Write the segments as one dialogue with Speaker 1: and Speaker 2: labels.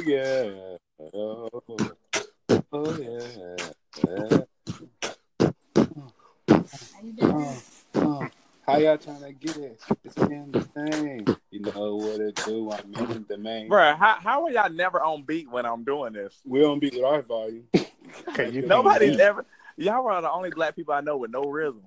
Speaker 1: Oh yeah. Oh, oh yeah.
Speaker 2: How you doing?
Speaker 1: Uh, uh, how y'all trying to get it? It's in the thing. You know what it do. I'm in the main.
Speaker 3: Bruh, how how are y'all never on beat when I'm doing this?
Speaker 1: We don't beat with our volume.
Speaker 4: Cause you
Speaker 3: Nobody's
Speaker 4: can't
Speaker 3: ever. Y'all are the only black people I know with no rhythm.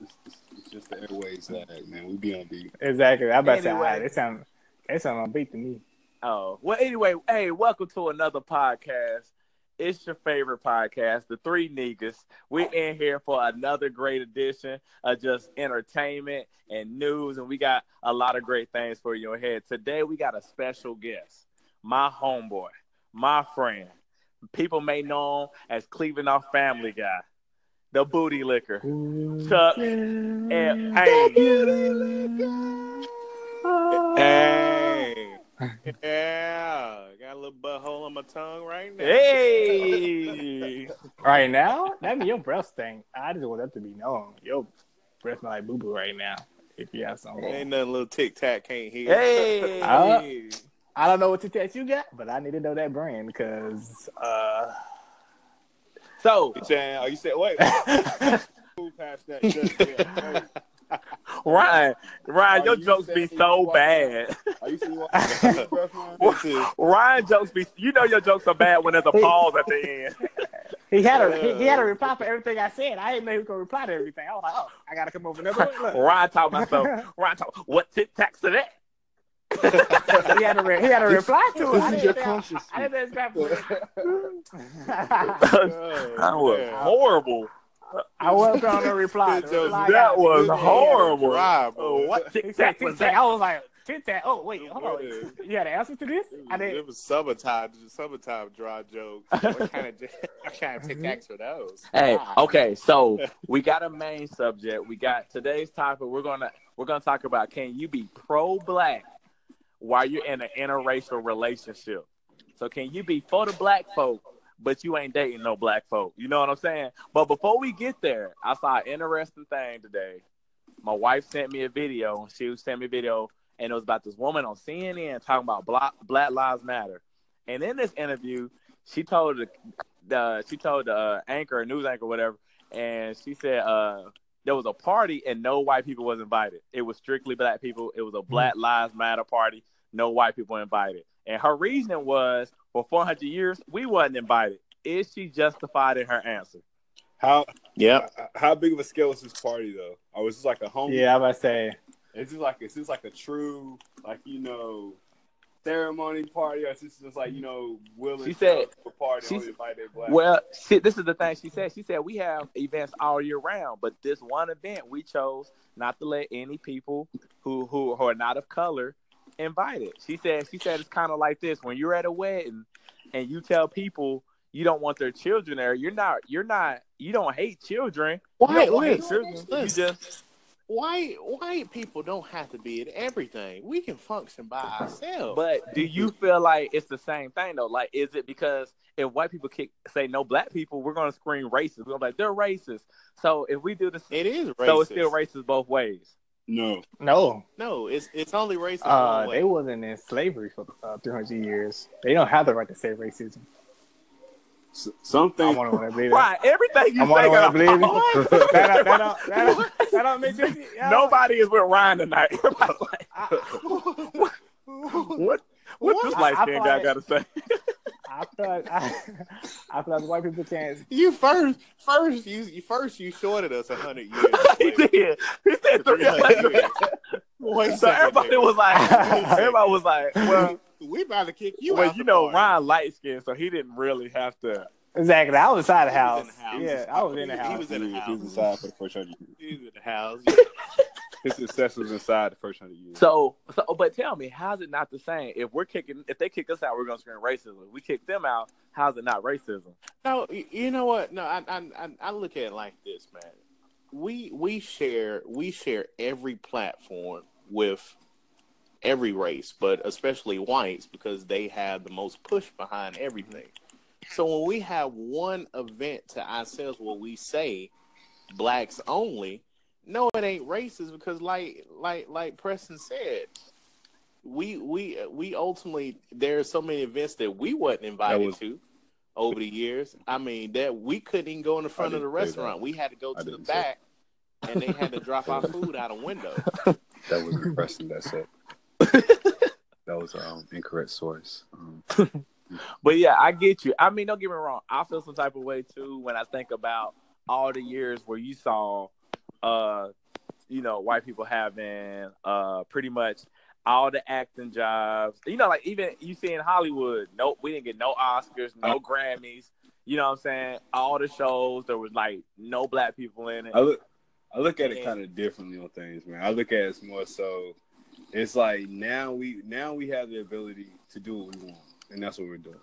Speaker 1: It's, it's, it's just the airways lag, man. We be on beat.
Speaker 4: beat. Exactly. I'm about to say,
Speaker 3: Anyway.
Speaker 4: ah, that sound that sound on beat to me.
Speaker 3: Oh well. Anyway, hey, welcome to another podcast. It's your favorite podcast, the Three Niggas. We're in here for another great edition of just entertainment and news, and we got a lot of great things for you ahead. Today, we got a special guest, my homeboy, my friend. People may know him as Cleveland off Family Guy, the Booty Licker, Chuck and Hey.
Speaker 5: Yeah, got a little butthole on my tongue right now.
Speaker 3: Hey.
Speaker 4: Right now, that mean your breath stink. I just want that to be known. Your breath smell like boo boo right now. If you have some,
Speaker 5: Ain't nothing little tic tac can't hear.
Speaker 3: Hey.
Speaker 4: Uh, I don't know what Tic tac you got, but I need to know that brand because uh,
Speaker 3: So,
Speaker 1: You saying? Oh, you said wait? Past that. Just, yeah. Hey,
Speaker 3: Ryan, Ryan,
Speaker 1: Are
Speaker 3: your
Speaker 1: you
Speaker 3: jokes be so bad.
Speaker 1: Are you saying? you want-
Speaker 5: This is-
Speaker 3: Ryan jokes be, you know, your jokes are bad when there's a pause at the end.
Speaker 4: he had a he, he had a reply for everything I said. I didn't know he was gonna reply to everything. I was like, oh, I gotta come over another one.
Speaker 3: Ryan talk myself. Ryan talk. What tic tacs to that?
Speaker 4: he had a re- he had a reply to it.
Speaker 1: This
Speaker 4: I
Speaker 1: is
Speaker 4: didn't
Speaker 1: your
Speaker 4: say- I didn't scrap it.
Speaker 3: that was
Speaker 5: man.
Speaker 3: horrible.
Speaker 4: I was gonna reply. The
Speaker 5: That was-
Speaker 4: reply
Speaker 3: that was horrible. Oh, what
Speaker 4: He
Speaker 3: tic
Speaker 4: said
Speaker 3: tac was that?
Speaker 4: I was like tic tac. Oh wait, hold on.
Speaker 5: Yeah.
Speaker 4: You had an answer to this? I
Speaker 5: It
Speaker 4: didn't.
Speaker 5: was summertime, summertime dry jokes. What kind of what kind of tic tacs are those?
Speaker 3: Hey,
Speaker 5: Ah.
Speaker 3: okay, so we got a main subject. We got today's topic. We're gonna we're gonna talk about can you be pro black while you're in an interracial relationship? So can you be for the black folk, but you ain't dating no black folk? You know what I'm saying? But before we get there, I saw an interesting thing today. My wife sent me a video. She was sending me a video, and it was about this woman on CNN talking about Black, Black Lives Matter. And in this interview, she told the, the she told the uh, anchor, news anchor, whatever, and she said uh, there was a party and no white people was invited. It was strictly black people. It was a Black Lives Matter party. No white people invited. And her reasoning was for 400 years we wasn't invited. Is she justified in her answer?
Speaker 1: How
Speaker 5: Yep.
Speaker 1: how big of a scale is this party though? Or was this like a home?
Speaker 4: Yeah, I was about to say.
Speaker 1: Is this like is this like a true like you know ceremony party or is this just like you know willing
Speaker 3: She said-
Speaker 1: for party
Speaker 3: she-
Speaker 1: invited black?
Speaker 3: Well, she, this is the thing she said. She said we have events all year round, but this one event we chose not to let any people who who, who are not of color invited. She said she said it's kind of like this when you're at a wedding and you tell people you don't want their children there. You're not you're not you don't hate children. You
Speaker 5: White,
Speaker 3: don't hate
Speaker 5: listen,
Speaker 3: children. You just
Speaker 5: White white people don't have to be at everything. We can function by ourselves.
Speaker 3: But do you feel like it's the same thing though? Like, is it because if white people kick, say no black people, we're gonna scream racist. We're gonna be like they're racist. So if we do this,
Speaker 5: it is racist.
Speaker 3: so it's still racist both ways.
Speaker 1: no.
Speaker 4: No,
Speaker 5: No, it's it's only racist
Speaker 4: uh,
Speaker 5: one way.
Speaker 4: they wasn't in slavery for uh, 300 years. They don't have the right to say racism.
Speaker 1: S- some
Speaker 4: I
Speaker 1: things
Speaker 4: want to believe it.
Speaker 3: Right, everything you
Speaker 4: I'm
Speaker 3: say.
Speaker 4: wondering
Speaker 3: got
Speaker 4: what I believe.
Speaker 3: a-
Speaker 4: that, that, that, don't, that, don't, that don't make sense.
Speaker 3: Nobody is with Ryan tonight. Everybody's like,
Speaker 4: I,
Speaker 3: what? What,
Speaker 5: What?
Speaker 3: this
Speaker 4: I-
Speaker 3: light skinned guy
Speaker 4: like-
Speaker 3: got to say?
Speaker 4: I feel like I, I feel like white people can't.
Speaker 5: You first, first you, you first you shorted us a hundred years.
Speaker 3: he
Speaker 5: Like,
Speaker 3: did. He said
Speaker 5: 300
Speaker 3: 300.
Speaker 5: years. One
Speaker 3: So everybody was like, everybody was like, well,
Speaker 5: we about to kick you
Speaker 3: well,
Speaker 5: out.
Speaker 3: you
Speaker 5: the
Speaker 3: know,
Speaker 5: party.
Speaker 3: Ryan light skinned, so he didn't really have to.
Speaker 4: Exactly. I was inside the house.
Speaker 5: the house.
Speaker 4: Yeah, I was in the house.
Speaker 5: He
Speaker 4: house.
Speaker 5: was in the
Speaker 1: he
Speaker 5: house.
Speaker 1: was inside for the first hundred years.
Speaker 5: He was in the house.
Speaker 1: His success was inside the first hundred years.
Speaker 3: So, so, but tell me, how's it not the same? If we're kicking, if they kick us out, we're gonna scream racism. If we kick them out, how's it not racism?
Speaker 5: No, you know what? No, I, I I I look at it like this, man. We we share we share every platform with every race, but especially whites because they have the most push behind everything. So when we have one event to ourselves where we say blacks only, no, it ain't racist because like like like Preston said, we we we ultimately there are so many events that we wasn't invited
Speaker 1: was-
Speaker 5: to over the years. I mean that we couldn't even go in the front of the
Speaker 1: that.
Speaker 5: restaurant. We had to go to the back, and they had to drop our food out a window.
Speaker 1: That was depressing. That's it. That was an um, incorrect source. Um,
Speaker 3: But yeah, I get you. I mean, don't get me wrong. I feel some type of way too when I think about all the years where you saw, uh, you know, white people having uh pretty much all the acting jobs. You know, like even you see in Hollywood, nope, we didn't get no Oscars, no Grammys. You know what I'm saying? All the shows there was like no black people in it.
Speaker 1: I look, I look at it kind of differently on things, man. I look at it more so. It's like now we now we have the ability to do what we want, and that's what we're doing.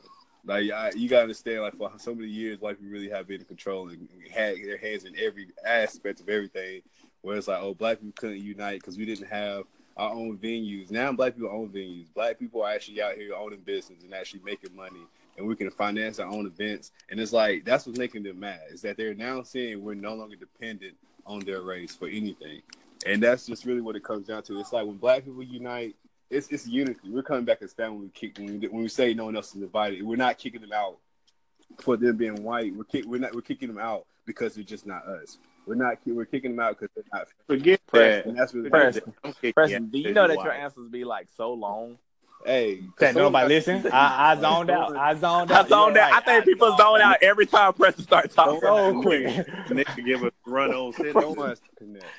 Speaker 1: Like I, you gotta understand, like for so many years, white people really have been in control and had their hands in every aspect of everything. Where it's like, oh, black people couldn't unite because we didn't have our own venues. Now black people own venues. Black people are actually out here owning business and actually making money, and we can finance our own events. And it's like that's what's making them mad is that they're now seeing we're no longer dependent on their race for anything. And that's just really what it comes down to. It's like when black people unite, it's it's unity. We're coming back as family. When we kick when we, when we say no one else is divided, we're not kicking them out for them being white. We're kick, we're not we're kicking them out because they're just not us. We're not we're kicking them out because they're not
Speaker 5: Forget
Speaker 1: Preston.
Speaker 5: that.
Speaker 1: That's really
Speaker 3: Preston.
Speaker 5: I'm
Speaker 3: Preston,
Speaker 5: you
Speaker 3: do you know
Speaker 5: because
Speaker 3: that your answers be like so long?
Speaker 1: Hey.
Speaker 4: That nobody listen. I, I zoned out. I zoned out.
Speaker 3: I zoned
Speaker 4: You're
Speaker 3: out. I
Speaker 4: right.
Speaker 3: think people zone out every time Preston starts talking.
Speaker 4: so quick.
Speaker 5: Nick can give us a run on set.
Speaker 1: Someone has.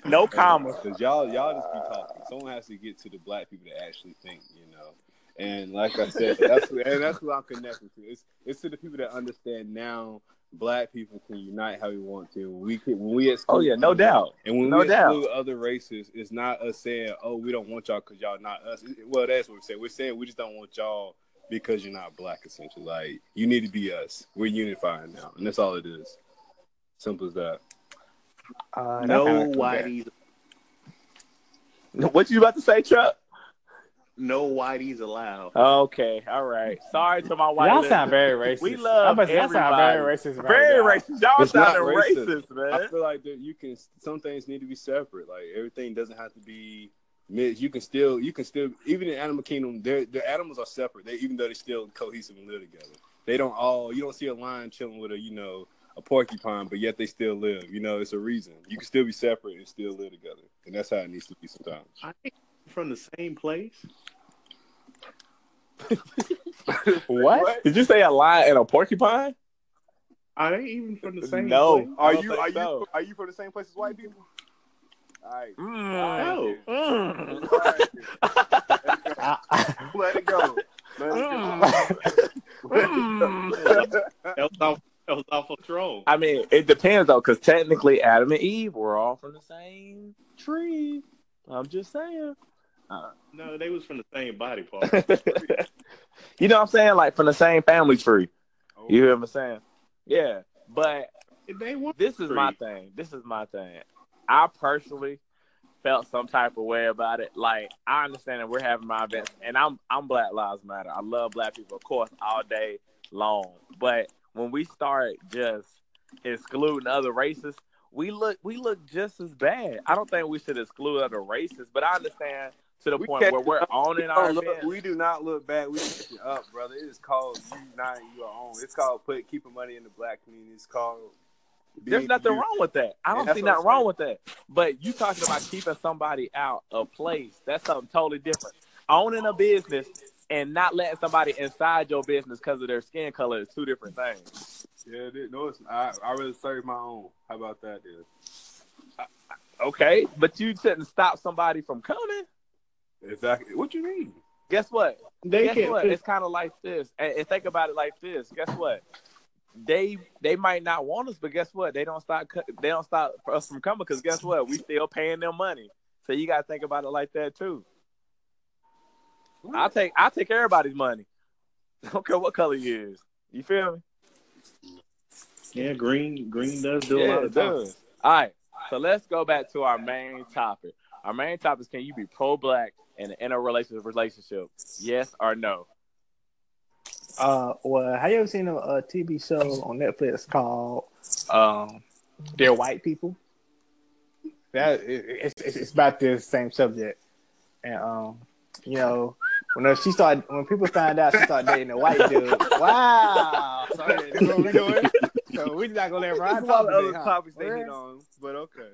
Speaker 3: No commas.
Speaker 1: Because y'all y'all just be talking. Someone has to get to the black people that actually think, you know. And like I said, that's and that's who I'm connecting to. It's it's to the people that understand now. Black people can unite how we want to. We can, when we exclude
Speaker 3: Oh yeah, no doubt.
Speaker 1: And when
Speaker 3: No
Speaker 1: we
Speaker 3: doubt.
Speaker 1: exclude other races, it's not us saying, "Oh, we don't want y'all because y'all not us." Well, that's what we're saying. We're saying we just don't want y'all because you're not black. Essentially, like you need to be us. We're unifying now, and that's all it is. Simple as that.
Speaker 4: Uh, that
Speaker 5: No
Speaker 4: kinda-
Speaker 3: What you about to say, Chuck?
Speaker 5: No whiteys allowed.
Speaker 3: Okay, all right. Sorry to my white.
Speaker 4: Y'all
Speaker 3: listeners.
Speaker 4: sound very racist.
Speaker 3: We love
Speaker 4: I'm about y'all sound very racist. right
Speaker 3: very
Speaker 4: now.
Speaker 3: racist. Y'all
Speaker 1: It's not
Speaker 3: sounding
Speaker 1: racist.
Speaker 3: racist,
Speaker 1: I feel like that you can. Some things need to be separate. Like everything doesn't have to be mixed. You can still. You can still. Even in Animal Kingdom, their the animals are separate. They even though they still cohesive and live together. They don't all. You don't see a lion chilling with a you know a porcupine, but yet they still live. You know, it's a reason. You can still be separate and still live together, and that's how it needs to be sometimes.
Speaker 5: I think from the same place.
Speaker 4: What?
Speaker 3: Did you say a lion and a porcupine?
Speaker 5: Are they even from the same
Speaker 3: No.
Speaker 5: place?
Speaker 3: I
Speaker 1: Are you
Speaker 3: think
Speaker 1: are you are you from the same place as white people? All right.
Speaker 3: Mm.
Speaker 5: No.
Speaker 3: Mm.
Speaker 1: All right.
Speaker 4: I- I-
Speaker 1: Let it go. Let it
Speaker 3: Mm.
Speaker 1: go.
Speaker 5: That was off. That was awful troll.
Speaker 3: I mean, it depends though, because technically Adam and Eve were all from the same tree. I'm just saying.
Speaker 5: Uh, no, they was from the same body part.
Speaker 3: you know what I'm saying? Like from the same family tree. Oh. You hear what I'm saying? Yeah. But this is my thing. This is my thing. I personally felt some type of way about it. Like I understand that we're having my events, and I'm I'm Black Lives Matter. I love Black people, of course, all day long. But when we start just excluding other races, we look we look just as bad. I don't think we should exclude other races, but I understand to the
Speaker 1: We
Speaker 3: point where we're owning our
Speaker 1: look-
Speaker 3: events.
Speaker 1: we do not look back. We catch it up, brother. It is called uniting your own. It's called put keeping money in the black community. It's called.
Speaker 3: There's nothing
Speaker 1: you.
Speaker 3: wrong with that. I don't see nothing wrong with that. But you talking about keeping somebody out of place. That's something totally different. Owning a business and not letting somebody inside your business because of their skin color is two different things.
Speaker 1: Yeah, it is. no, it's, I I really serve my own. How about that, dude?
Speaker 3: Uh, okay, but you shouldn't stop somebody from coming.
Speaker 1: Exactly. What you mean?
Speaker 3: Guess what?
Speaker 5: They
Speaker 3: Guess
Speaker 5: can't.
Speaker 3: what? It's kind of like this. And, and think about it like this. Guess what? They they might not want us, but guess what? They don't stop. cu- They don't stop us from coming because guess what? We still paying them money. So you got to think about it like that too. I take I take everybody's money. Don't care what color you is. You feel me?
Speaker 5: yeah, green. Green does do a lot of talking.
Speaker 3: does. All right. So let's go back to our main topic. Our main topic is: Can you be pro-black and in an interrelationship relationship? Yes or no?
Speaker 4: Uh, well, have you ever seen a, a TV show on Netflix called um, "They're White People"? That it, it's, it's it's about this same subject, and um, you know, when she started, when people found out she started dating a white dude. Wow. Sorry, that's what we doing. So we're not gonna let Ryan
Speaker 1: a
Speaker 4: talk
Speaker 1: lot of other
Speaker 4: today, huh?
Speaker 1: topics they hit on, but okay.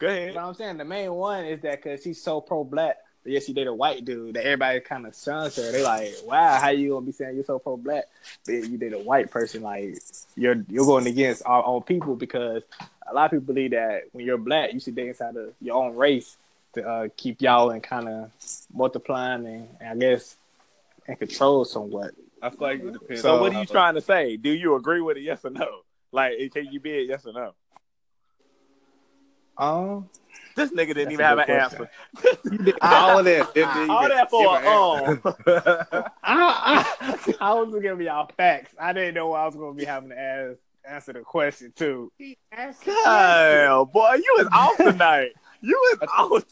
Speaker 3: Go ahead.
Speaker 4: But I'm saying the main one is that because she's so pro black, but yet she dated a white dude that everybody kind of shuns her. They like, wow, how you gonna be saying you're so pro black, but you date a white person? Like you're you're going against our own people because a lot of people believe that when you're black, you should date inside of your own race to uh, keep y'all in kind of multiplying and, and I guess and control somewhat.
Speaker 1: I feel like it depends.
Speaker 3: So
Speaker 1: on
Speaker 3: what are you trying to say? Do you agree with it? Yes or no? Like, can you be a yes or no?
Speaker 4: Um,
Speaker 3: This nigga didn't even have an
Speaker 4: good
Speaker 3: answer.
Speaker 5: All of that. didn't even
Speaker 3: All that for
Speaker 5: give an
Speaker 3: um.
Speaker 4: I, I, I was just giving y'all facts. I didn't know I was gonna be having to ask, answer the question too.
Speaker 3: Damn, boy, you was off tonight. You was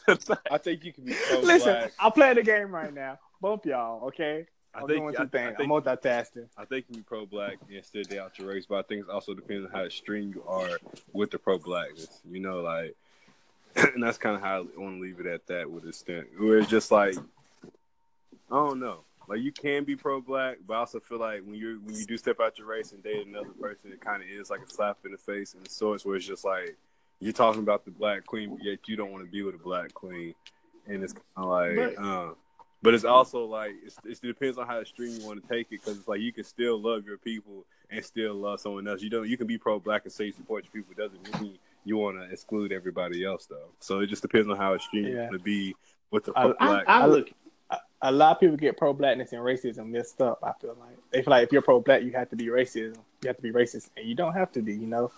Speaker 3: off tonight.
Speaker 1: I think you can be pro
Speaker 4: Listen,
Speaker 1: black.
Speaker 4: I'm playing the game right now. Both y'all, okay?
Speaker 1: I
Speaker 4: I'm
Speaker 1: think,
Speaker 4: doing
Speaker 1: I,
Speaker 4: two
Speaker 1: I
Speaker 4: things.
Speaker 1: think,
Speaker 4: I'm multitasking.
Speaker 1: I think you can be pro black and still day out your race, but I think it also depends on how extreme you are with the pro blackness. You know, like, and that's kind of how I want to leave it at that with a stint. Where it's just like, I don't know. Like you can be pro black, but I also feel like when you when you do step out your race and date another person, it kind of is like a slap in the face and the sorts where it's just like you're talking about the black queen, but yet you don't want to be with a black queen, and it's kind of like,
Speaker 5: But-
Speaker 1: uh, but it's also like it's, it depends on how extreme you want to take it because it's like you can still love your people and still love someone else. You don't you can be pro black and say you support your people doesn't mean you want to exclude everybody else though. So it just depends on how extreme you want to be with the
Speaker 4: I-
Speaker 1: pro
Speaker 5: I,
Speaker 1: black.
Speaker 5: I look.
Speaker 4: A, a lot of people get pro blackness and racism mixed up. I feel like they feel like if you're pro black, you have to be racism. You have to be racist, and you don't have to be. You know,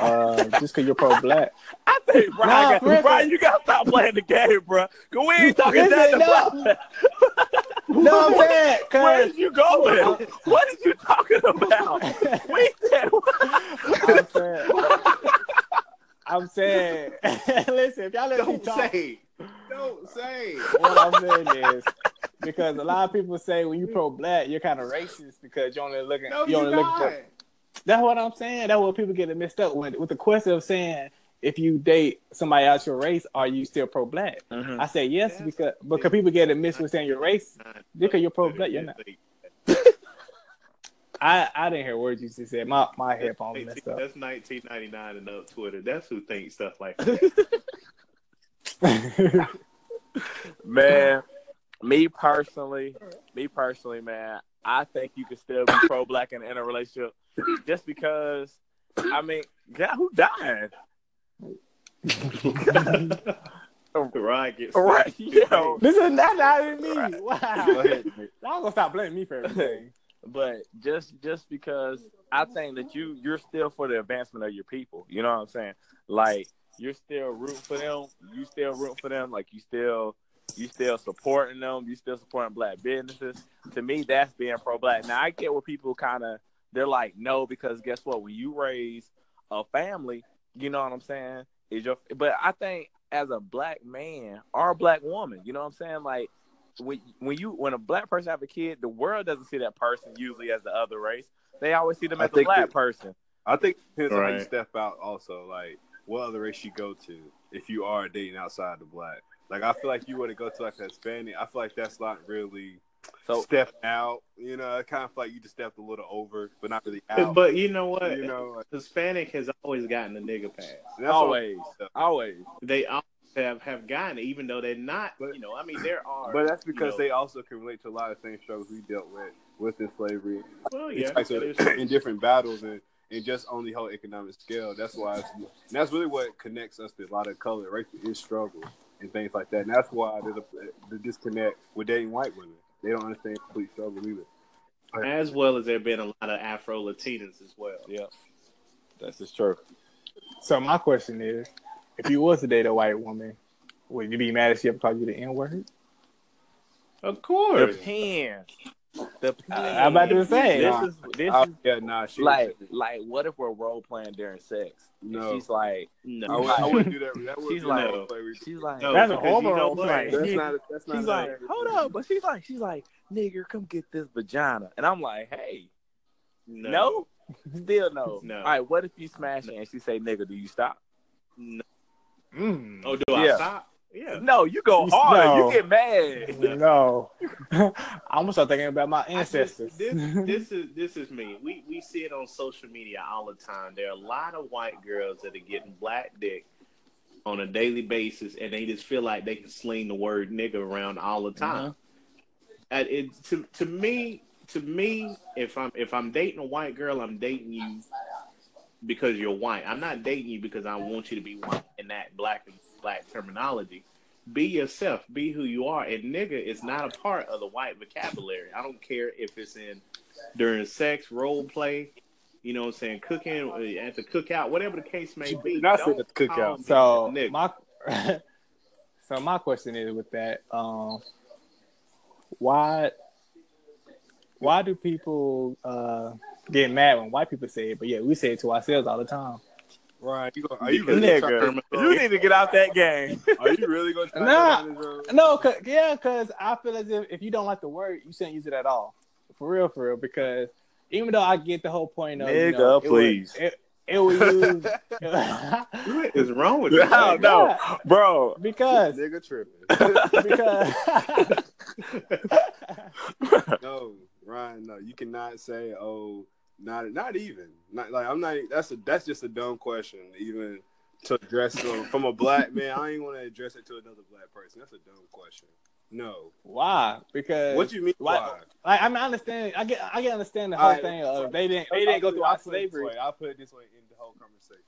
Speaker 4: uh, just because you're pro black.
Speaker 3: I think Brian,
Speaker 4: Nah,
Speaker 3: got,
Speaker 4: listen.
Speaker 3: Brian, you gotta stop playing the game, bro. Cause we ain't talking
Speaker 4: Listen,
Speaker 3: that.
Speaker 4: no. No, I'm saying,
Speaker 3: Where
Speaker 4: cause
Speaker 3: you going? What are you talking about? We said
Speaker 4: I'm saying, I'm saying, listen, if y'all let me
Speaker 5: Don't
Speaker 4: talk,
Speaker 5: say. Don't say.
Speaker 4: what I'm saying is because a lot of people say when you pro black, you're kind of racist because you're only looking,
Speaker 5: No,
Speaker 4: you're
Speaker 5: you
Speaker 4: only looking for.
Speaker 5: Not.
Speaker 4: That's what I'm saying. That's what people get it mixed up with. With the question of saying if you date somebody out your race, are you still pro black? Mm-hmm. I say yes
Speaker 5: That's-
Speaker 4: because because people get it mixed with saying your race. Because you're pro-black, you're not. I, I didn't hear words you just said. My my headphones messed up.
Speaker 5: That's 1999 and up Twitter. That's who thinks stuff like that.
Speaker 3: Man, me personally, me personally, man, I think you can still be pro black and in a relationship just because I mean, God, who died?
Speaker 5: Ryan gets
Speaker 3: Right, yo.
Speaker 4: this is not not even me.
Speaker 3: Right.
Speaker 4: Wow.
Speaker 1: Go ahead.
Speaker 4: Y'all gonna stop blaming me for everything.
Speaker 3: But just just because I think that you you're still for the advancement of your people. You know what I'm saying? Like you're still rooting for them. You still rooting for them. Like you still you still supporting them. You still supporting black businesses. To me, that's being pro black. Now I get what people kind of they're like no because guess what? When you raise a family, you know what I'm saying? Is your but I think as a black man or a black woman, you know what I'm saying? Like when when you when a black person have a kid, the world doesn't see that person usually as the other race. They always see them as a black
Speaker 1: that-
Speaker 3: person.
Speaker 1: I think it depends on how you step out. Also, like what other race you go to if you are dating outside the black. Like I feel like you were to go to like a Hispanic. I feel like that's not really
Speaker 3: So
Speaker 1: step out. You know, I kind of feel like you just stepped a little over, but not really out.
Speaker 5: But you know what?
Speaker 1: you know, like,
Speaker 5: Hispanic has always gotten a nigga pass.
Speaker 1: that's
Speaker 3: always, always.
Speaker 5: They always have, have gotten it, even though they're not.
Speaker 1: But-
Speaker 5: you know, I mean, there are.
Speaker 1: But that's because
Speaker 5: you know,
Speaker 1: they also can relate to a lot of the same struggles we dealt with within slavery
Speaker 5: Well,
Speaker 1: in
Speaker 5: yeah,
Speaker 1: types of-
Speaker 5: that is true.
Speaker 1: in different battles and, and just on the whole economic scale. That's why, it's, and that's really what connects us to a lot of color race is struggle and things like that. And that's why there's a, the disconnect with dating white women. They don't understand complete struggle either.
Speaker 5: as well as there have been a lot of Afro Latinas as well.
Speaker 3: Yeah, that's just true.
Speaker 4: So my question is, if you was to date a white woman, would you be mad if she ever called you the N word?
Speaker 5: Of course.
Speaker 3: Depends. Depends.
Speaker 4: I- I'm about to say,
Speaker 3: this
Speaker 1: nah.
Speaker 3: is this
Speaker 1: I-
Speaker 3: is
Speaker 1: yeah, nah, she
Speaker 3: like like what if we're role playing during sex? And
Speaker 1: No.
Speaker 3: she's like
Speaker 5: No,
Speaker 1: I, would, I wouldn't do that. That would
Speaker 3: She's like-
Speaker 1: role play.
Speaker 3: she's like
Speaker 5: No,
Speaker 4: That's a
Speaker 5: because you
Speaker 4: horrible role
Speaker 5: what?
Speaker 4: play.
Speaker 1: That's not. That's not.
Speaker 3: she's like, hold up, but she's like, she's like, nigger, come get this vagina, and I'm like, hey, no, still no.
Speaker 5: No.
Speaker 3: All right, what if you smash it and she say, nigga, do you stop?
Speaker 5: No.
Speaker 4: Mm.
Speaker 5: Oh, do I
Speaker 3: Yeah.
Speaker 5: stop? Yeah.
Speaker 3: No, you go hard.
Speaker 4: no.
Speaker 3: You get mad.
Speaker 4: No, I'm gonna start thinking about my
Speaker 5: I just-
Speaker 4: ancestors.
Speaker 5: this, this is this is me. We we see it on social media all the time. There are a lot of white girls that are getting black dick on a daily basis, and they just feel like they can sling the word nigga around all the time. Uh-huh. And it to to me to me, if I'm if I'm dating a white girl, I'm dating you because you're white. I'm not dating you because I want you to be white and that black and black terminology. Be yourself. Be who you are. And nigga is not a part of the white vocabulary. I don't care if it's in during sex, role play, you know what I'm saying, cooking uh, at the cookout, whatever the case may be.
Speaker 1: Not at the cookout.
Speaker 4: So my so my question is with that, um, why why do people uh, get mad when white people say it, but yeah, we say it to ourselves all the time?
Speaker 1: Ryan, you gonna, are you really
Speaker 3: Nigga,
Speaker 1: trying
Speaker 3: you need to get out that game.
Speaker 1: Are you really gonna try
Speaker 4: Nah.
Speaker 1: to go down?
Speaker 4: No, cause, yeah, because I feel as if if you don't like the word, you shouldn't use it at all. For real, for real. Because even though I get the whole point of you
Speaker 3: Nigga,
Speaker 4: know, it was-
Speaker 3: please.
Speaker 4: it, it was used
Speaker 5: What is wrong with you?
Speaker 3: No, no, bro.
Speaker 4: because
Speaker 1: Nigga tripping.
Speaker 4: because
Speaker 1: no, Ryan, no, you cannot say, oh, not not even. Not like I'm not that's a that's just a dumb question, even to address from, from a black man. I ain't wanna address it to another black person. That's a dumb question. No.
Speaker 4: why? Because
Speaker 1: What you mean
Speaker 4: why-
Speaker 1: why?
Speaker 4: Like I mean, I understand. I get. I get understand the whole thing of they didn't. They didn't go through our slavery.
Speaker 1: I'll put it this way in the whole conversation.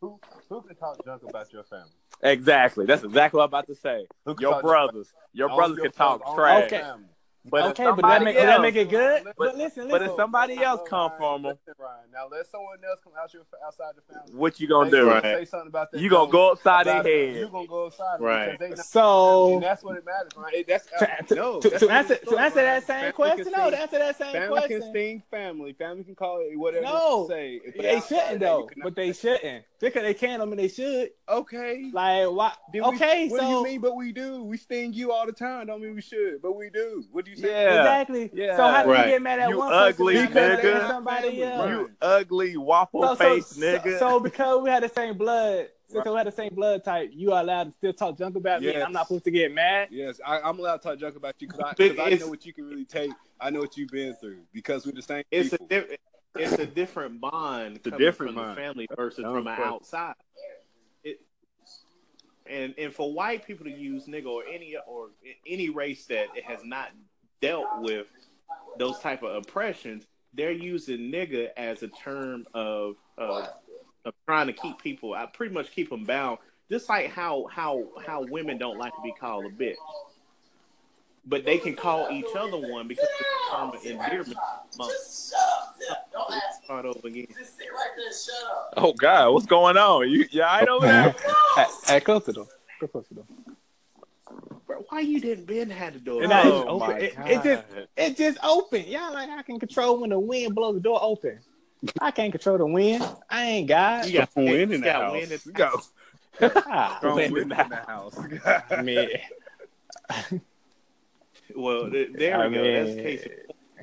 Speaker 1: Who who can talk junk about your family?
Speaker 3: Exactly. That's exactly what I'm about to say.
Speaker 1: Can
Speaker 3: Your brothers. Your brothers
Speaker 1: on
Speaker 3: can talk trash.
Speaker 1: your family?
Speaker 3: But
Speaker 4: okay, but that make, does that make it good?
Speaker 3: But-
Speaker 4: But, listen,
Speaker 3: but if somebody else come
Speaker 1: Ryan,
Speaker 3: from them,
Speaker 1: Ryan. Now let someone else come out your outside the family.
Speaker 3: what you gonna
Speaker 1: Say-
Speaker 3: do?
Speaker 5: Right.
Speaker 1: Say something about that.
Speaker 3: You gonna go upside their head.
Speaker 1: You gonna go outside
Speaker 5: Right.
Speaker 1: not,
Speaker 4: so
Speaker 1: and that's what it matters, right? That's
Speaker 4: to, uh, to,
Speaker 1: no.
Speaker 4: to,
Speaker 1: that's
Speaker 4: to
Speaker 1: what
Speaker 4: answer
Speaker 1: it's
Speaker 4: to
Speaker 1: for,
Speaker 4: answer that same
Speaker 1: Family
Speaker 4: question,
Speaker 1: can
Speaker 4: no,
Speaker 1: sting-
Speaker 4: to answer that same
Speaker 1: Family can
Speaker 4: question.
Speaker 1: sting family. Family can call it whatever
Speaker 4: No.
Speaker 1: they say. But
Speaker 4: They shouldn't though, but they shouldn't. Because they can't. I mean they should.
Speaker 1: okay.
Speaker 4: Like why?
Speaker 1: Then we-
Speaker 4: okay,
Speaker 1: what do you mean? But we do. We sting you all the time. Don't mean we should, but we do. What do you say?
Speaker 3: Yeah.
Speaker 4: exactly.
Speaker 3: Yeah.
Speaker 4: So how do
Speaker 5: Right.
Speaker 4: you get mad at
Speaker 3: You
Speaker 4: one
Speaker 3: ugly
Speaker 4: person because they
Speaker 3: nigga.
Speaker 4: hate somebody else?
Speaker 3: You ugly waffle
Speaker 4: So, so,
Speaker 3: face
Speaker 4: so,
Speaker 3: nigga.
Speaker 4: so because we had the same blood, since we had the same blood type, you are allowed to still talk junk about me. and I'm not supposed to get mad.
Speaker 1: Yes, I, I'm allowed to talk junk about you because I, 'cause I know what you can really take. I know what you've been through because we're the same
Speaker 5: It's a
Speaker 1: people.
Speaker 5: diff- it's a different bond
Speaker 1: It's a
Speaker 5: coming
Speaker 1: different
Speaker 5: from
Speaker 1: bond.
Speaker 5: the family versus from an outside. It and and for white people to use nigga or any or any race that it has not dealt with those type of oppressions, they're using nigga as a term of of, of trying to keep people. I pretty much keep them bound. Just like how how how women don't like to be called a bitch. But they can call each other one because it's a term of endearment. amongst- Start over again.
Speaker 3: oh God, what's going on? You yeah, I know that.
Speaker 4: Hey, hey, close the door. Go close the door.
Speaker 5: Why you didn't been had the door?
Speaker 4: And I-
Speaker 3: Oh,
Speaker 4: open.
Speaker 3: my
Speaker 4: It-
Speaker 3: God.
Speaker 4: it just- It just open. Y'all like I can control when the wind blows the door open. I can't control the wind. I ain't God.
Speaker 5: You got
Speaker 1: wind in
Speaker 5: you
Speaker 1: the
Speaker 5: got
Speaker 1: house.
Speaker 5: wind in
Speaker 1: We got
Speaker 5: house.
Speaker 1: Strong
Speaker 4: wind
Speaker 1: wind
Speaker 4: in
Speaker 1: in the house.
Speaker 4: Ah, I mean,
Speaker 5: Well, th- there
Speaker 4: I
Speaker 5: we go. That's
Speaker 4: mean-
Speaker 5: case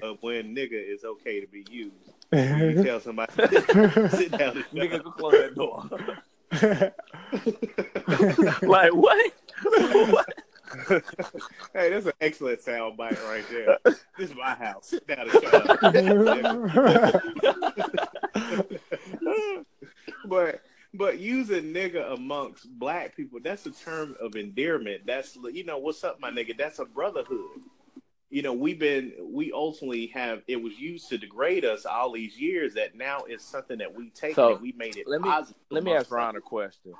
Speaker 5: of when nigga is okay to be used. You tell somebody sit down and
Speaker 3: Nigga, go close that door. like what? what?
Speaker 5: Up. Hey, that's an excellent sound bite right there. This is my house. Sit down and shut but but using nigga amongst black people, that's a term of endearment. That's you know, what's up, my nigga? That's a brotherhood. You know, we've been we ultimately have it was used to degrade us all these years that now it's something that we take
Speaker 3: So,
Speaker 5: and we made it
Speaker 3: let me-
Speaker 5: positive.
Speaker 3: Let me ask Ryan a question.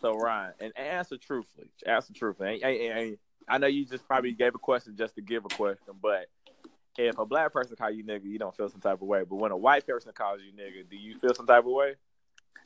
Speaker 3: So Ryan, and answer truthfully. Answer truthfully. Ain't- ain't- I know you just probably gave a question just to give a question, but if a black person call you nigga, you don't feel some type of way. But when a white person calls you nigga, do you feel some type of way?